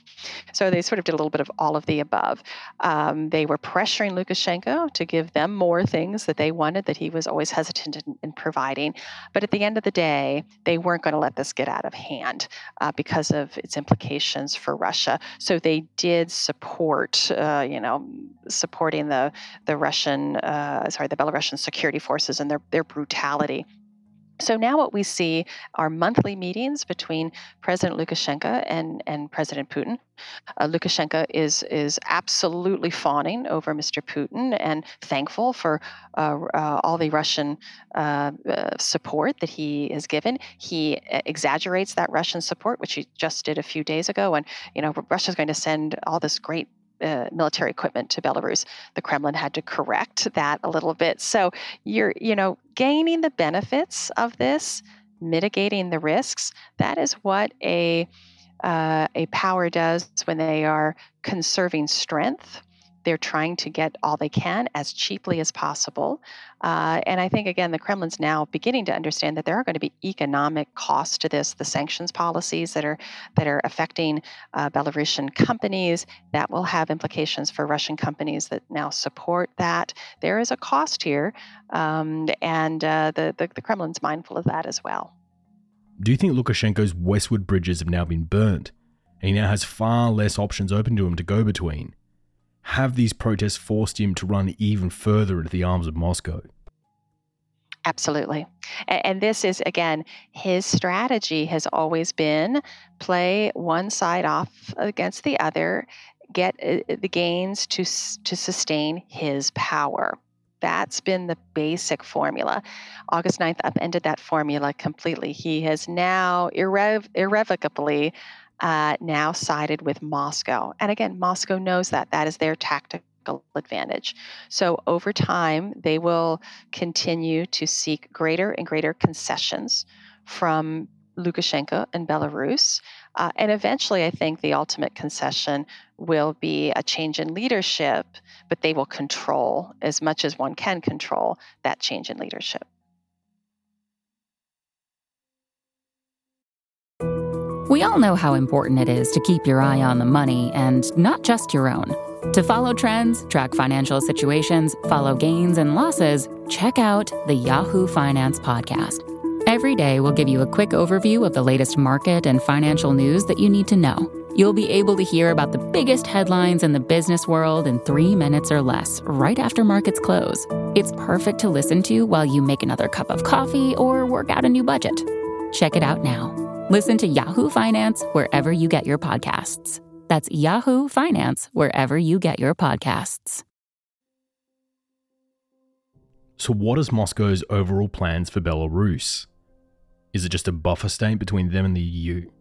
So they sort of did a little bit of all of the above. Um, they were pressuring Lukashenko to give them more things that they wanted that he was always hesitant in, in providing. But at the end of the day, they weren't going to let this get out of hand uh, because of its implications for Russia. So they did support, uh, you know, supporting the the Russian, uh, sorry, the Belarusian security forces and their their brutality so now what we see are monthly meetings between President Lukashenko and, and President Putin. Uh, Lukashenko is is absolutely fawning over Mr. Putin and thankful for uh, uh, all the Russian uh, uh, support that he is given. He exaggerates that Russian support, which he just did a few days ago, and you know Russia's going to send all this great uh, military equipment to Belarus. The Kremlin had to correct that a little bit. So you're, you know, gaining the benefits of this, mitigating the risks. That is what a uh, a power does when they are conserving strength they're trying to get all they can as cheaply as possible. Uh, and I think, again, the Kremlin's now beginning to understand that there are going to be economic costs to this, the sanctions policies that are, that are affecting uh, Belarusian companies, that will have implications for Russian companies that now support that. There is a cost here, um, and uh, the, the, the Kremlin's mindful of that as well. Do you think Lukashenko's westward bridges have now been burnt? And he now has far less options open to him to go between have these protests forced him to run even further into the arms of Moscow? Absolutely. And this is, again, his strategy has always been play one side off against the other, get uh, the gains to, to sustain his power. That's been the basic formula. August 9th upended that formula completely. He has now irrev- irrevocably uh, now sided with Moscow. And again, Moscow knows that. That is their tactical advantage. So over time, they will continue to seek greater and greater concessions from Lukashenko and Belarus. Uh, and eventually, I think the ultimate concession will be a change in leadership, but they will control as much as one can control that change in leadership. We all know how important it is to keep your eye on the money and not just your own. To follow trends, track financial situations, follow gains and losses, check out the Yahoo Finance Podcast. Every day, we'll give you a quick overview of the latest market and financial news that you need to know. You'll be able to hear about the biggest headlines in the business world in three minutes or less, right after markets close. It's perfect to listen to while you make another cup of coffee or work out a new budget. Check it out now. Listen to Yahoo Finance wherever you get your podcasts. That's Yahoo Finance wherever you get your podcasts. So, what is Moscow's overall plans for Belarus? Is it just a buffer state between them and the EU?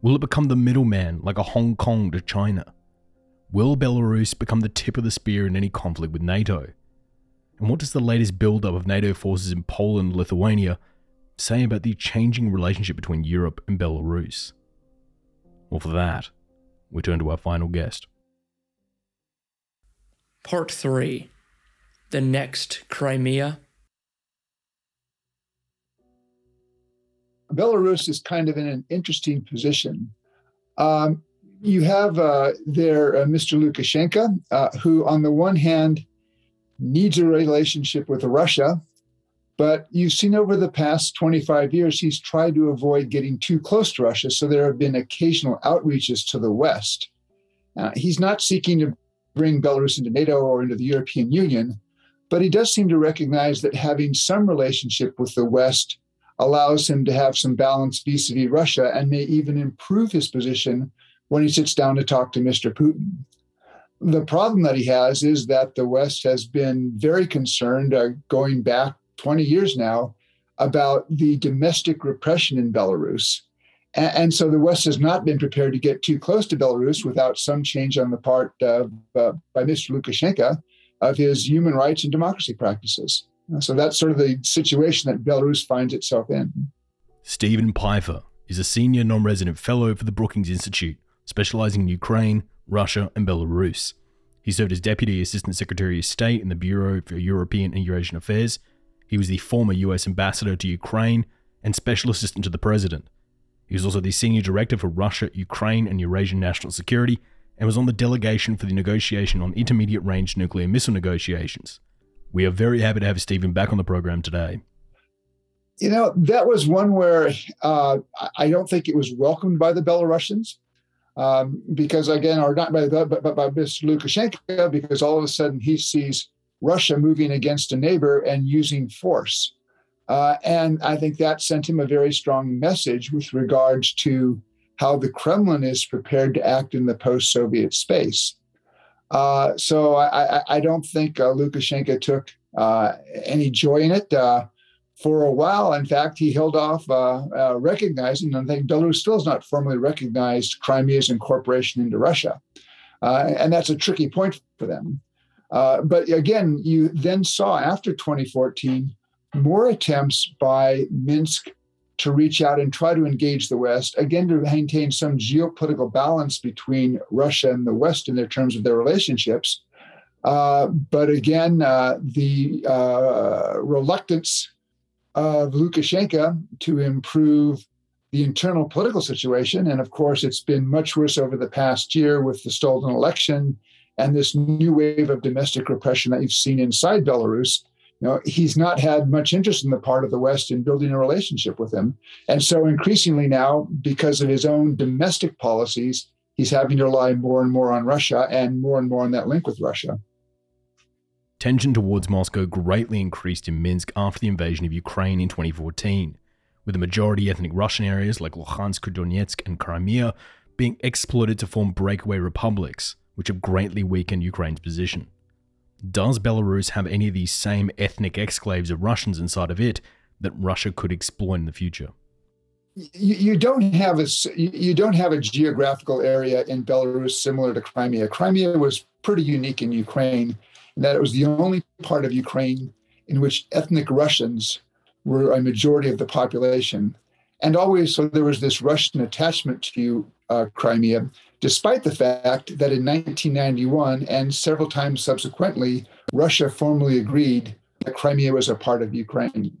Will it become the middleman like a Hong Kong to China? Will Belarus become the tip of the spear in any conflict with NATO? And what does the latest buildup of NATO forces in Poland and Lithuania say about the changing relationship between Europe and Belarus? Well, for that, we turn to our final guest. Part 3 The Next Crimea. Belarus is kind of in an interesting position. Um, you have uh, there uh, Mr. Lukashenko, uh, who, on the one hand, needs a relationship with Russia but you've seen over the past 25 years, he's tried to avoid getting too close to Russia. So there have been occasional outreaches to the West. Uh, he's not seeking to bring Belarus into NATO or into the European Union, but he does seem to recognize that having some relationship with the West allows him to have some balance vis a vis Russia and may even improve his position when he sits down to talk to Mr. Putin. The problem that he has is that the West has been very concerned uh, going back 20 years now about the domestic repression in Belarus. And, so the West has not been prepared to get too close to Belarus without some change on the part of, uh, by Mr. Lukashenko of his human rights and democracy practices. So that's sort of the situation that Belarus finds itself in. Steven Pifer is a senior non resident fellow for the Brookings Institute, specializing in Ukraine, Russia, and Belarus. He served as Deputy Assistant Secretary of State in the Bureau for European and Eurasian Affairs he was the former US ambassador to Ukraine and special assistant to the president. He was also the senior director for Russia, Ukraine, and Eurasian national security, and was on the delegation for the negotiation on intermediate range nuclear missile negotiations. We are very happy to have Steven back on the program today. You know, that was one where uh, I don't think it was welcomed by the Belarusians. Um, because again, or not by but, but by Mr. Lukashenko, because all of a sudden he sees Russia moving against a neighbor and using force. Uh, and I think that sent him a very strong message with regards to how the Kremlin is prepared to act in the post Soviet space. Uh, so I, I, don't think uh, Lukashenko took uh, any joy in it. Uh, for a while, in fact, he held off uh, recognizing, and I think Belarus still has not formally recognized Crimea's incorporation into Russia. and that's a tricky point for them. But again, you then saw after 2014 more attempts by Minsk to reach out and try to engage the West, again, to maintain some geopolitical balance between Russia and the West in their terms of their relationships. Uh, but again, uh, the uh, reluctance of Lukashenko to improve the internal political situation. And of course, it's been much worse over the past year with the stolen election and this new wave of domestic repression that you've seen inside Belarus you know, he's not had much interest in the part of the West in building a relationship with him. And so increasingly now, because of his own domestic policies, he's having to rely more and more on Russia and more and more on that link with Russia. Tension towards Moscow greatly increased in Minsk after the invasion of Ukraine in 2014, with the majority ethnic Russian areas like Luhansk, Donetsk, and Crimea being exploited to form breakaway republics, which have greatly weakened Ukraine's position. Does Belarus have any of these same ethnic exclaves of Russians inside of it that Russia could exploit in the future? You, don't have a you don't have a geographical area in Belarus similar to Crimea. Crimea was pretty unique in Ukraine in that it was the only part of Ukraine in which ethnic Russians were a majority of the population, and always so there was this Russian attachment to uh, Crimea despite the fact that in 1991 and several times subsequently, Russia formally agreed that Crimea was a part of Ukraine.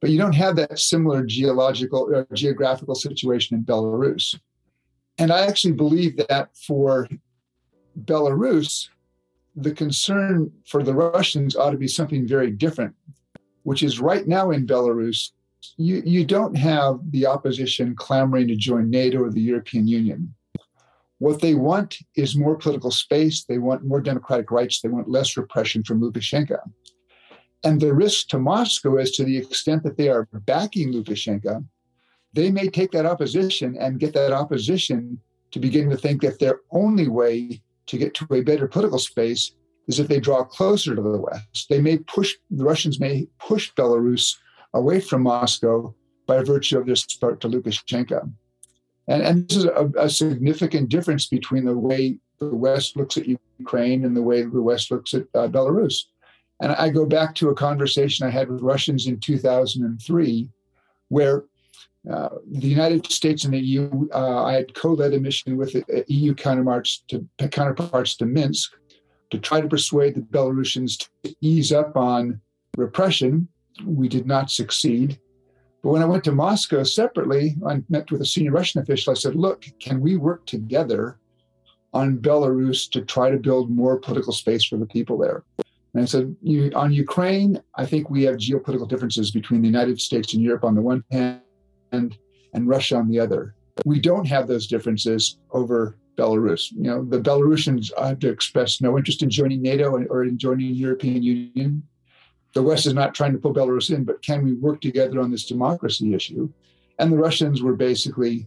But you don't have that similar geological or uh, geographical situation in Belarus. And I actually believe that for Belarus, the concern for the Russians ought to be something very different, which is right now in Belarus, you, you don't have the opposition clamoring to join NATO or the European Union. What they want is more political space. They want more democratic rights. They want less repression from Lukashenko. And the risk to Moscow is to the extent that they are backing Lukashenko, they may take that opposition and get that opposition to begin to think that their only way to get to a better political space is if they draw closer to the West. They may push, the Russians may push Belarus away from Moscow by virtue of their support to Lukashenko. And, and this is a, a significant difference between the way the West looks at Ukraine and the way the West looks at uh, Belarus. And I go back to a conversation I had with Russians in 2003, where uh, the United States and the EU, uh, I had co-led a mission with EU counterparts to, counterparts to Minsk to try to persuade the Belarusians to ease up on repression. We did not succeed. But when I went to Moscow separately, I met with a senior Russian official. I said, look, can we work together on Belarus to try to build more political space for the people there? And I said, on Ukraine, I think we have geopolitical differences between the United States and Europe on the one hand and, and Russia on the other. We don't have those differences over Belarus. You know, the Belarusians have to express no interest in joining NATO or in joining the European Union the West is not trying to pull Belarus in, but can we work together on this democracy issue? And the Russians were basically,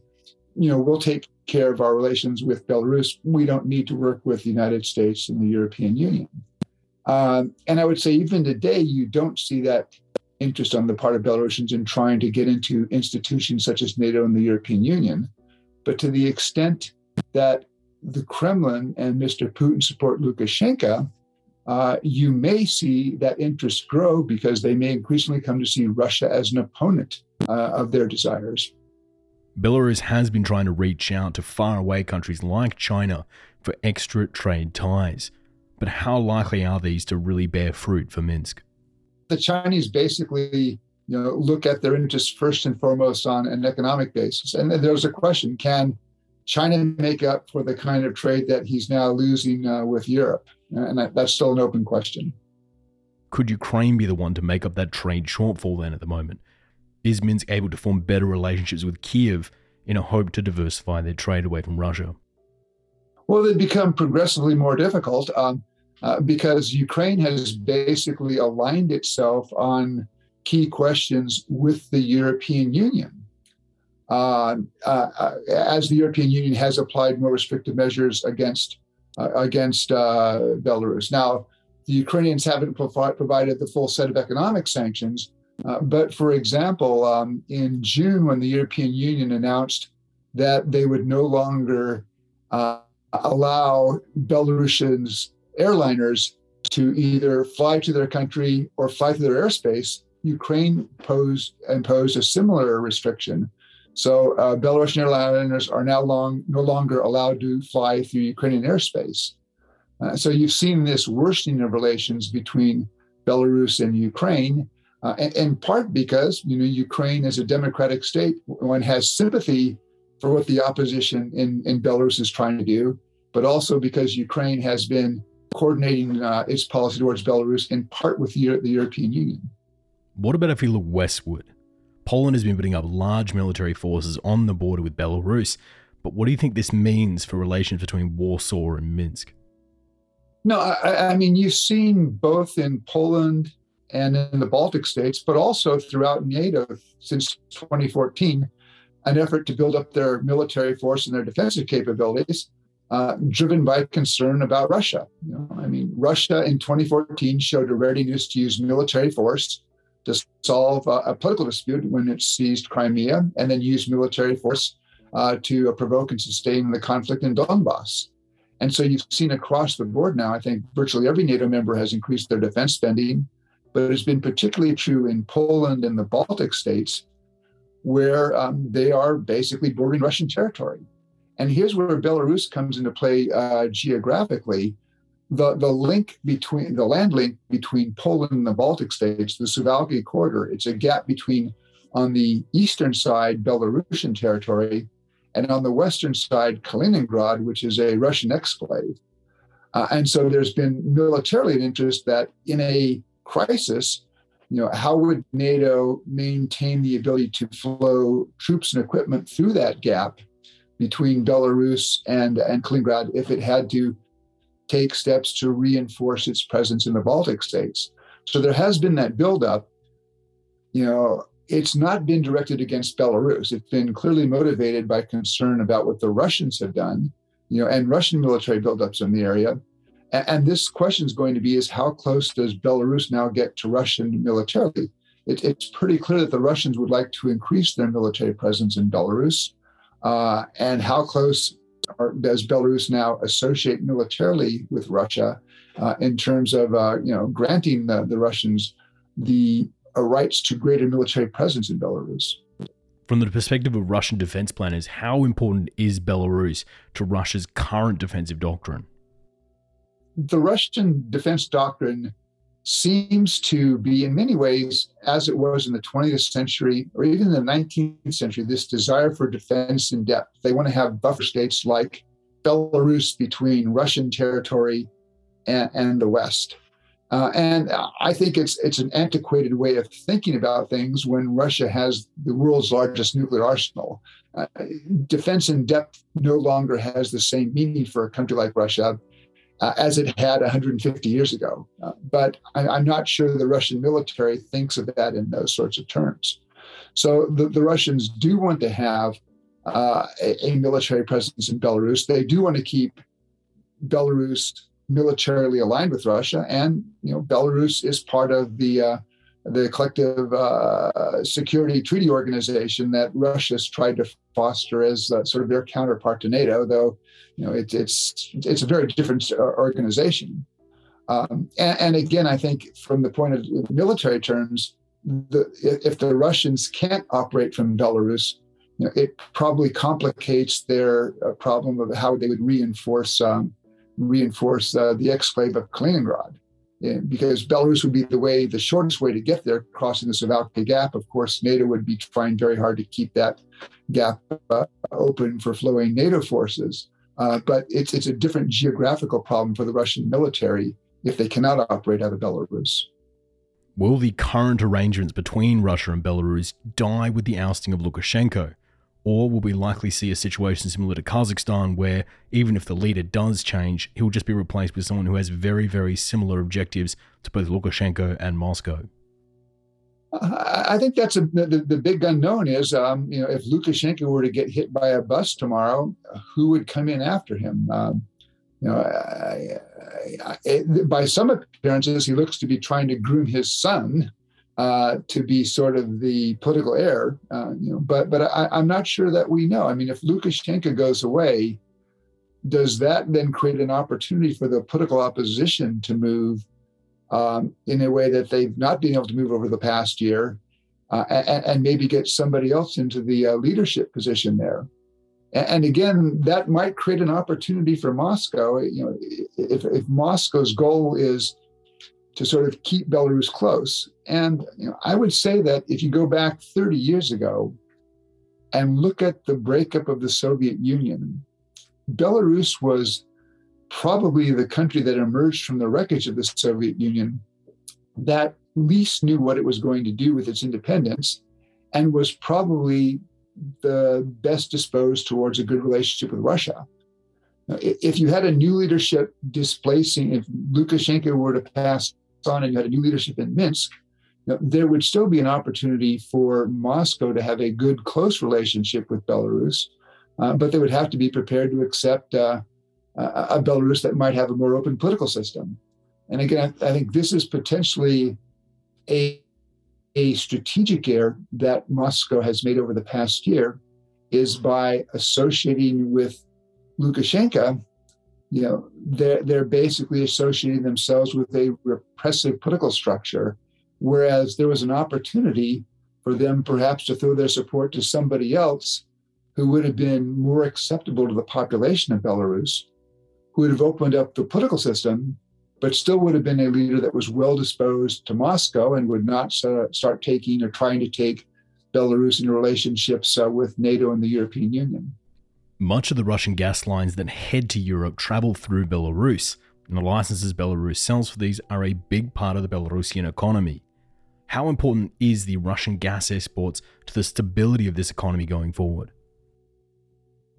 you know, we'll take care of our relations with Belarus. We don't need to work with the United States and the European Union. Um, and I would say, even today, you don't see that interest on the part of Belarusians in trying to get into institutions such as NATO and the European Union. But to the extent that the Kremlin and Mr. Putin support Lukashenko, uh, you may see that interest grow because they may increasingly come to see Russia as an opponent uh, of their desires. Belarus has been trying to reach out to faraway countries like China for extra trade ties. But how likely are these to really bear fruit for Minsk? The Chinese basically you know, look at their interests first and foremost on an economic basis. And there's a question: Can China make up for the kind of trade that he's now losing uh, with Europe? And that, that's still an open question. Could Ukraine be the one to make up that trade shortfall then at the moment? Is Minsk able to form better relationships with Kiev in a hope to diversify their trade away from Russia? Well, they've become progressively more difficult um, uh, because Ukraine has basically aligned itself on key questions with the European Union. Uh, uh, uh as the European Union has applied more restrictive measures against against uh, Belarus. Now, the Ukrainians haven't provi- provided the full set of economic sanctions, but for example, um, in June, when the European Union announced that they would no longer allow Belarusians airliners to either fly to their country or fly through their airspace, Ukraine posed imposed a similar restriction. So uh, Belarusian airliners are now long, no longer allowed to fly through Ukrainian airspace. Uh, so you've seen this worsening of relations between Belarus and Ukraine, uh, in, part because you know Ukraine is a democratic state. One has sympathy for what the opposition in, in Belarus is trying to do, but also because Ukraine has been coordinating uh, its policy towards Belarus in part with the, the European Union. What about if we look westward? Poland has been putting up large military forces on the border with Belarus, but what do you think this means for relations between Warsaw and Minsk? No, I, I mean, you've seen both in Poland and in the Baltic states, but also throughout NATO since 2014, an effort to build up their military force and their defensive capabilities, uh, driven by concern about Russia. You know, I mean, Russia in 2014 showed a readiness to use military force to solve a, a political dispute when it seized Crimea, and then use military force uh, to uh, provoke and sustain the conflict in Donbass. And so you've seen across the board now, I think virtually every NATO member has increased their defense spending, but it's been particularly true in Poland and the Baltic states, where um, they are basically bordering Russian territory. And here's where Belarus comes into play uh, geographically the, the link between the land link between Poland and the Baltic states, the Suwalki corridor, it's a gap between on the eastern side Belarusian territory and on the western side Kaliningrad, which is a Russian exclave. Uh, and so there's been militarily an interest that in a crisis, you know, how would NATO maintain the ability to flow troops and equipment through that gap between Belarus and, and Kaliningrad if it had to take steps to reinforce its presence in the Baltic states. So there has been that buildup. You know, it's not been directed against Belarus. It's been clearly motivated by concern about what the Russians have done, you know, and Russian military buildups in the area. And, and this question is going to be: is how close does Belarus now get to Russian militarily? It, it's pretty clear that the Russians would like to increase their military presence in Belarus, uh, and how close are, does Belarus now associate militarily with Russia uh, in terms of uh, you know granting the, the Russians the uh, rights to greater military presence in Belarus? From the perspective of Russian defense planners, how important is Belarus to Russia's current defensive doctrine? The Russian defense doctrine seems to be, in many ways, as it was in the 20th century or even the 19th century, this desire for defense in depth. They want to have buffer states like Belarus between Russian territory and, and the West. Uh, and I think it's it's an antiquated way of thinking about things when Russia has the world's largest nuclear arsenal. Uh, defense in depth no longer has the same meaning for a country like Russia uh, as it had 150 years ago. Uh, but I, am not sure the Russian military thinks of that in those sorts of terms. So the, the Russians do want to have uh, a, a, military presence in Belarus. They do want to keep Belarus militarily aligned with Russia, and you know Belarus is part of the uh, the collective uh, security treaty organization that Russia's tried to foster as uh, sort of their counterpart to NATO, though you know it, it's it's a very different uh, organization. Um, and, and, again, I think from the point of military terms, the, if the Russians can't operate from Belarus, you know, it probably complicates their uh, problem of how they would reinforce um, reinforce uh, the exclave of Kaliningrad because Belarus would be the way, the shortest way to get there, crossing the Suwalki Gap. Of course, NATO would be trying very hard to keep that gap uh, open for flowing NATO forces. Uh, but it's it's a different geographical problem for the Russian military if they cannot operate out of Belarus. Will the current arrangements between Russia and Belarus die with the ousting of Lukashenko? Or will we likely see a situation similar to Kazakhstan where, even if the leader does change, he'll just be replaced with someone who has very, very similar objectives to both Lukashenko and Moscow? I think that's a, the, the big unknown is, um, you know, if Lukashenko were to get hit by a bus tomorrow, who would come in after him? Um, you know, I, I, I, by some appearances, he looks to be trying to groom his son uh, to be sort of the political heir. Uh, you know, but but I, am not sure that we know. I mean, if Lukashenko goes away, does that then create an opportunity for the political opposition to move um, in a way that they've not been able to move over the past year, uh, and, and, maybe get somebody else into the uh, leadership position there? And, and again, that might create an opportunity for Moscow. You know, if, if Moscow's goal is to sort of keep Belarus close. And you know, I would say that if you go back 30 years ago and look at the breakup of the Soviet Union, Belarus was probably the country that emerged from the wreckage of the Soviet Union that least knew what it was going to do with its independence and was probably the best disposed towards a good relationship with Russia. If you had a new leadership displacing, if Lukashenko were to pass and you had a new leadership in Minsk, there would still be an opportunity for Moscow to have a good, close relationship with Belarus, uh, but they would have to be prepared to accept uh, a Belarus that might have a more open political system. And again, I, I think this is potentially a, a strategic error that Moscow has made over the past year is by associating with Lukashenko you know, they're, they're basically associating themselves with a repressive political structure, whereas there was an opportunity for them perhaps to throw their support to somebody else who would have been more acceptable to the population of Belarus, who would have opened up the political system, but still would have been a leader that was well disposed to Moscow and would not uh, start taking or trying to take Belarus into relationships uh, with NATO and the European Union. Much of the Russian gas lines that head to Europe travel through Belarus, and the licenses Belarus sells for these are a big part of the Belarusian economy. How important is the Russian gas exports to the stability of this economy going forward?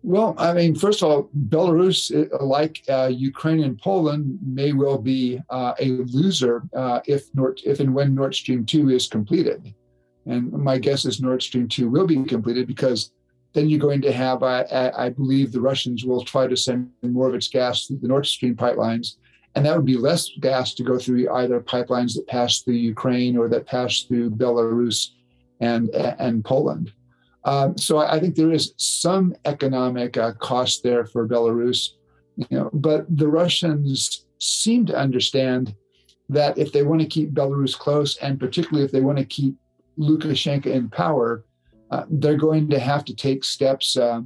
Well, I mean, first of all, Belarus, uh, like uh, Ukraine and Poland, may well be uh, a loser uh, if Nord, if and when Nord Stream two is completed. And my guess is Nord Stream two will be completed because then you're going to have, I, I, believe, the Russians will try to send more of its gas through the Nord Stream pipelines, and that would be less gas to go through either pipelines that pass through Ukraine or that pass through Belarus and and Poland. Um, so I, I, think there is some economic uh, cost there for Belarus, you know, but the Russians seem to understand that if they want to keep Belarus close, and particularly if they want to keep Lukashenko in power, uh, they're going to have to take steps uh,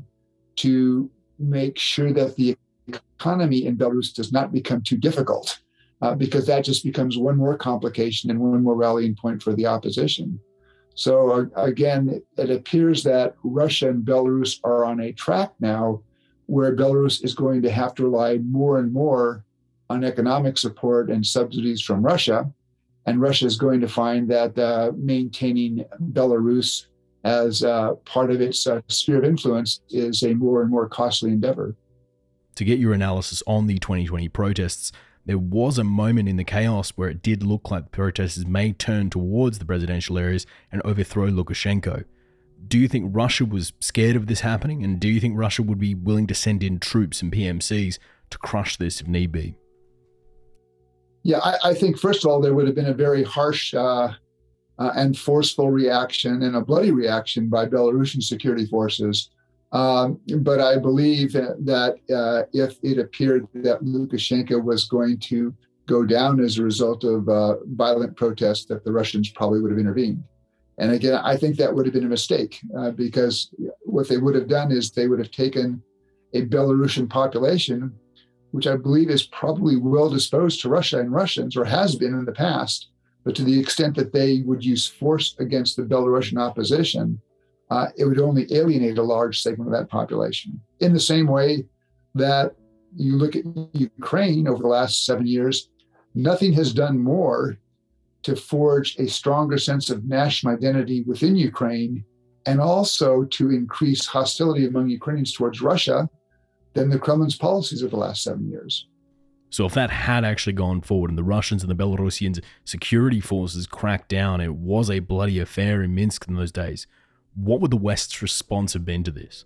to make sure that the economy in Belarus does not become too difficult, uh, because that just becomes one more complication and one more rallying point for the opposition. So, uh, again, it, appears that Russia and Belarus are on a track now where Belarus is going to have to rely more and more on economic support and subsidies from Russia. And Russia is going to find that uh, maintaining Belarus as uh, part of its uh, sphere of influence is a more and more costly endeavor. To get your analysis on the 2020 protests, there was a moment in the chaos where it did look like the protesters may turn towards the presidential areas and overthrow Lukashenko. Do you think Russia was scared of this happening? And do you think Russia would be willing to send in troops and PMCs to crush this if need be? Yeah, I, I think, first of all, there would have been a very harsh uh, uh, and forceful reaction and a bloody reaction by Belarusian security forces. Um, but I believe that uh, if it appeared that Lukashenko was going to go down as a result of uh, violent protests, that the Russians probably would have intervened. And again, I think that would have been a mistake uh, because what they would have done is they would have taken a Belarusian population which I believe is probably well disposed to Russia and Russians, or has been in the past, but to the extent that they would use force against the Belarusian opposition, uh, it would only alienate a large segment of that population. In the same way that you look at Ukraine over the last seven years, nothing has done more to forge a stronger sense of national identity within Ukraine and also to increase hostility among Ukrainians towards Russia than the Kremlin's policies of the last seven years. So, if that had actually gone forward and the Russians and the Belarusians security forces cracked down, it was a bloody affair in Minsk in those days, what would the West's response have been to this?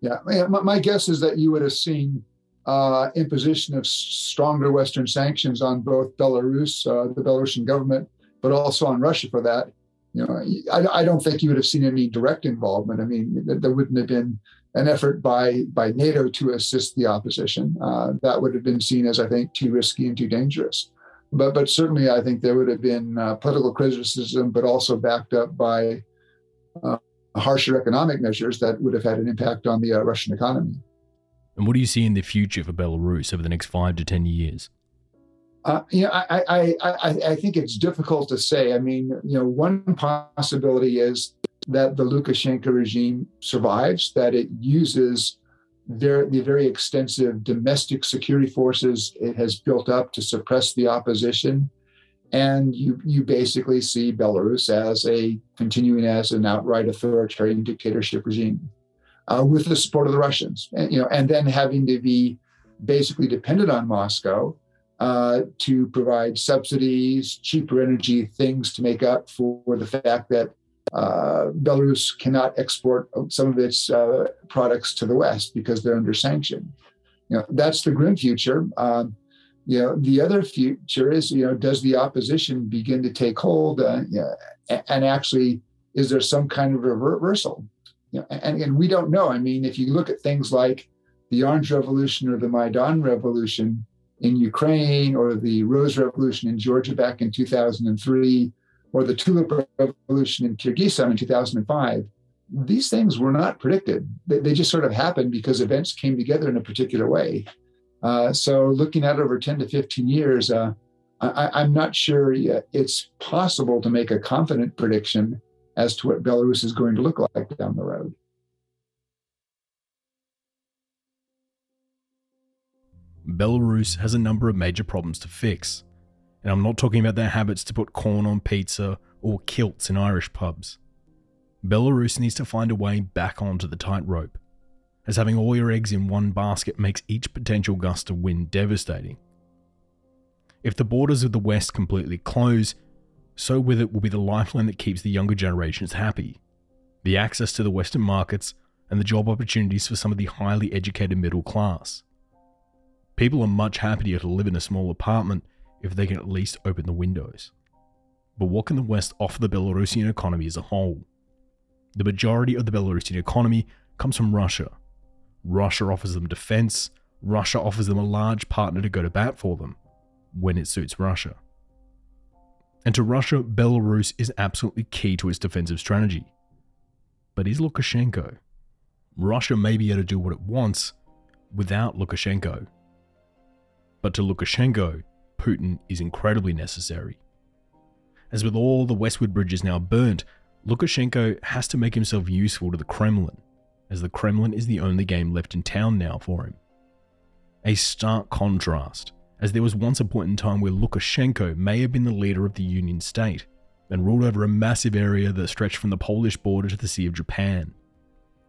Yeah, my guess is that you would have seen uh, imposition of stronger Western sanctions on both Belarus, uh, the Belarusian government, but also on Russia for that. You know, I, I, don't think you would have seen any direct involvement. I mean, there wouldn't have been an effort by by NATO to assist the opposition. Uh, that would have been seen as, I think, too risky and too dangerous. But but certainly, I think there would have been uh, political criticism, but also backed up by uh, harsher economic measures that would have had an impact on the uh, Russian economy. And what do you see in the future for Belarus over the next five to 10 years? Uh, you know, I, I, I, I think it's difficult to say. I mean, you know, one possibility is that the Lukashenko regime survives, that it uses the very extensive domestic security forces it has built up to suppress the opposition. And you, you basically see Belarus as a continuing as an outright authoritarian dictatorship regime uh, with the support of the Russians, and, you know, and then having to be basically dependent on Moscow uh, to provide subsidies, cheaper energy, things to make up for the fact that uh, Belarus cannot export some of its uh, products to the West because they're under sanction. You know, that's the grim future. Um, you know, the other future is, you know, does the opposition begin to take hold, uh, and actually, is there some kind of reversal? You know, and, and we don't know. I mean, if you look at things like the Orange Revolution or the Maidan Revolution in Ukraine or the Rose Revolution in Georgia back in 2003 or the Tulip Revolution in Kyrgyzstan in 2005, these things were not predicted. They, they just sort of happened because events came together in a particular way. Uh, so, looking at over 10 to 15 years, uh, I, am not sure it's possible to make a confident prediction as to what Belarus is going to look like down the road. Belarus has a number of major problems to fix. And I'm not talking about their habits to put corn on pizza or kilts in Irish pubs. Belarus needs to find a way back onto the tightrope, as having all your eggs in one basket makes each potential gust of wind devastating. If the borders of the West completely close, so with it will be the lifeline that keeps the younger generations happy. The access to the Western markets and the job opportunities for some of the highly educated middle class. People are much happier to live in a small apartment if they can at least open the windows. But what can the West offer the Belarusian economy as a whole? The majority of the Belarusian economy comes from Russia. Russia offers them defense, Russia offers them a large partner to go to bat for them when it suits Russia. And to Russia, Belarus is absolutely key to its defensive strategy. But is Lukashenko? Russia may be able to do what it wants without Lukashenko. But to Lukashenko, Putin is incredibly necessary. As with all the westward bridges now burnt, Lukashenko has to make himself useful to the Kremlin, as the Kremlin is the only game left in town now for him. A stark contrast as there was once a point in time where Lukashenko may have been the leader of the Union state and ruled over a massive area that stretched from the Polish border to the Sea of Japan.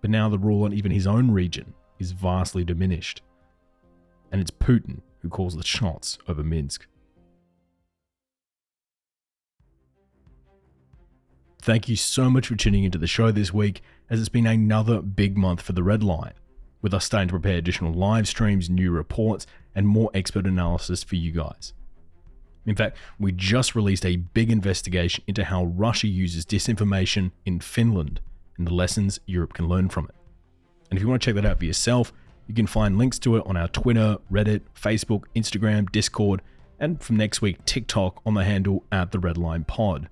But now the rule on even his own region is vastly diminished. And it's Putin who calls the shots over Minsk. Thank you so much for tuning into the show this week, as it's been another big month for the Red Line with us starting to prepare additional live streams, new reports, and more expert analysis for you guys. In fact, we just released a big investigation into how Russia uses disinformation in Finland and the lessons Europe can learn from it. And if you want to check that out for yourself, you can find links to it on our Twitter, Reddit, Facebook, Instagram, Discord, and from next week, TikTok on the handle at the Redline Pod.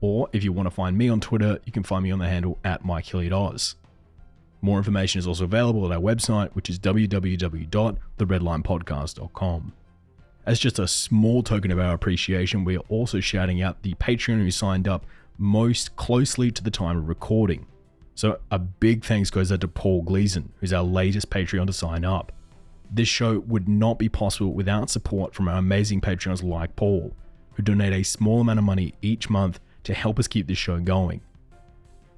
Or if you want to find me on Twitter, you can find me on the handle at Mike Hilliard Oz. More information is also available at our website, which is www.theredlinepodcast.com. As just a small token of our appreciation, we are also shouting out the Patreon who signed up most closely to the time of recording. So a big thanks goes out to Paul Gleason, who's our latest Patreon to sign up. This show would not be possible without support from our amazing Patreons like Paul, who donate a small amount of money each month to help us keep this show going.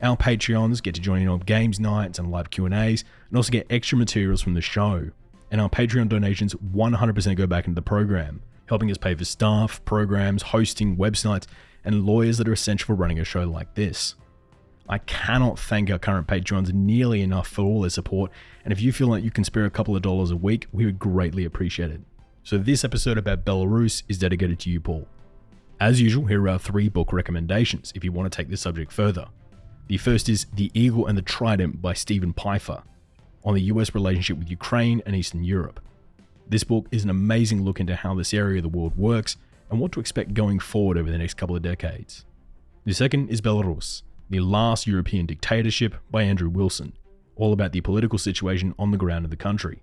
Our Patreons get to join in on games nights and live Q&As and also get extra materials from the show. And our Patreon donations 100% go back into the program, helping us pay for staff, programs, hosting, websites, and lawyers that are essential for running a show like this. I cannot thank our current Patreons nearly enough for all their support, and if you feel like you can spare a couple of dollars a week, we would greatly appreciate it. So this episode about Belarus is dedicated to you, Paul. As usual, here are three book recommendations if you want to take this subject further. The first is The Eagle and the Trident by Steven Pifer on the US relationship with Ukraine and Eastern Europe. This book is an amazing look into how this area of the world works and what to expect going forward over the next couple of decades. The second is Belarus, The Last European Dictatorship by Andrew Wilson, all about the political situation on the ground in the country.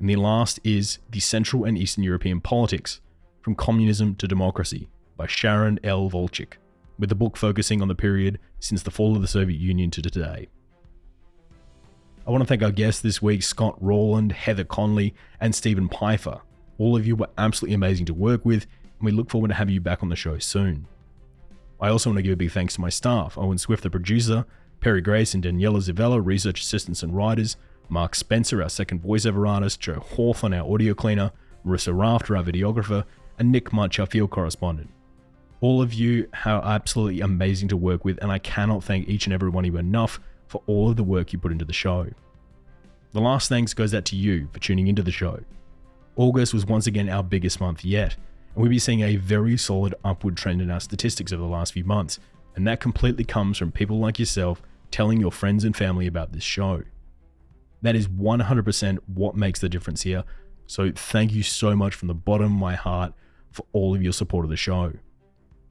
And the last is The Central and Eastern European Politics From Communism to Democracy by Sharon L. Wolchik with the book focusing on the period since the fall of the Soviet Union to today. I want to thank our guests this week, Scott Rauland, Heather Conley, and Steven Pifer. All of you were absolutely amazing to work with, and we look forward to having you back on the show soon. I also want to give a big thanks to my staff Owen Swift, the producer, Perry Grace and Daniela Zavella, research assistants and writers, Mark Spencer, our second voiceover artist, Joe Hawthorne, our audio cleaner, Marissa Rafter, our videographer, and Nick Much, our field correspondent. All of you are absolutely amazing to work with, and I cannot thank each and every one of you enough for all of the work you put into the show. The last thanks goes out to you for tuning into the show. August was once again our biggest month yet, and we've been seeing a very solid upward trend in our statistics over the last few months, and that completely comes from people like yourself telling your friends and family about this show. That is 100% what makes the difference here, so thank you so much from the bottom of my heart for all of your support of the show.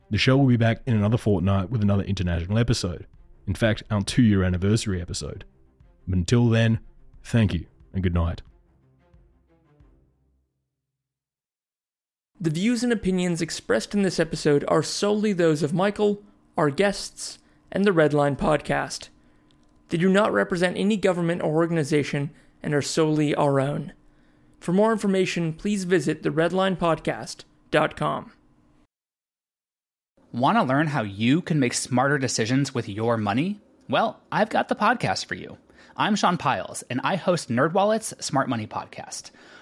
The show will be back in another fortnight with another international episode. In fact, our two year anniversary episode. But until then, thank you and good night. The views and opinions expressed in this episode are solely those of Michael, our guests, and the Redline podcast. They do not represent any government or organization and are solely our own. For more information, please visit theredlinepodcast.com. Want to learn how you can make smarter decisions with your money? Well, I've got the podcast for you. I'm Sean Pyles, and I host NerdWallet's Smart Money Podcast.